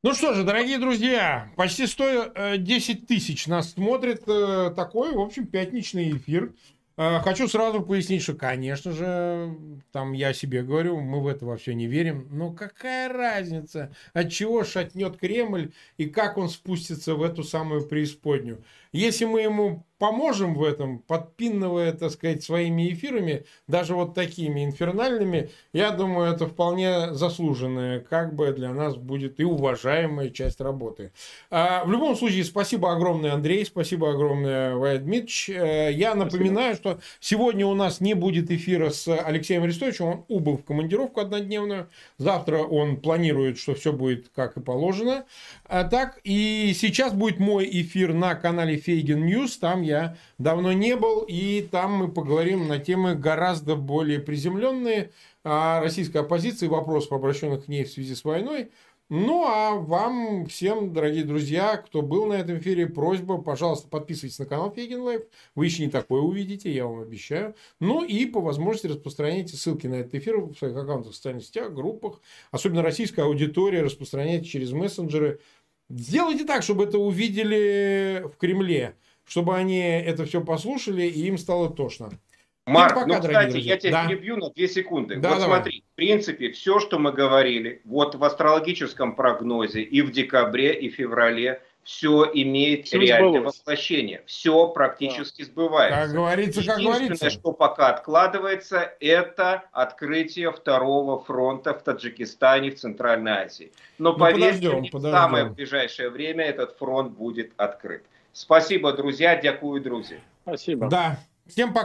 [SPEAKER 1] Ну что же, дорогие друзья, почти 110 э, тысяч нас смотрит. Э, такой, в общем, пятничный эфир. Э, хочу сразу пояснить, что, конечно же, там я себе говорю, мы в это во все не верим. Но какая разница, от чего шатнет Кремль и как он спустится в эту самую преисподнюю? Если мы ему поможем в этом, подпинывая, так сказать, своими эфирами, даже вот такими инфернальными, я думаю, это вполне заслуженная, как бы для нас будет и уважаемая часть работы. А, в любом случае, спасибо огромное, Андрей, спасибо огромное, Ваид Дмитриевич. Э, я напоминаю, спасибо. что сегодня у нас не будет эфира с Алексеем Арестовичем, он убыл в командировку однодневную. Завтра он планирует, что все будет как и положено. А так, и сейчас будет мой эфир на канале Фейгин News. Там я давно не был, и там мы поговорим на темы гораздо более приземленные о российской оппозиции, вопросов, обращенных к ней в связи с войной. Ну, а вам всем, дорогие друзья, кто был на этом эфире, просьба, пожалуйста, подписывайтесь на канал Фейгин Live. Вы еще не такое увидите, я вам обещаю. Ну, и по возможности распространяйте ссылки на этот эфир в своих аккаунтах в социальных сетях, группах. Особенно российская аудитория распространяйте через мессенджеры. Сделайте так, чтобы это увидели в Кремле, чтобы они это все послушали, и им стало тошно.
[SPEAKER 2] Марк, пока, ну, кстати, я тебя да. перебью на две секунды. Да, вот давай. смотри, в принципе, все, что мы говорили, вот в астрологическом прогнозе и в декабре, и в феврале, все имеет все реальное сбылось. воплощение. Все практически да. сбывается.
[SPEAKER 1] Как говорится, как говорится.
[SPEAKER 2] что пока откладывается, это открытие второго фронта в Таджикистане, в Центральной Азии. Но ну, поверьте, подождем, в самое ближайшее время этот фронт будет открыт. Спасибо, друзья. Дякую, друзья.
[SPEAKER 3] Спасибо.
[SPEAKER 1] Да. Всем пока.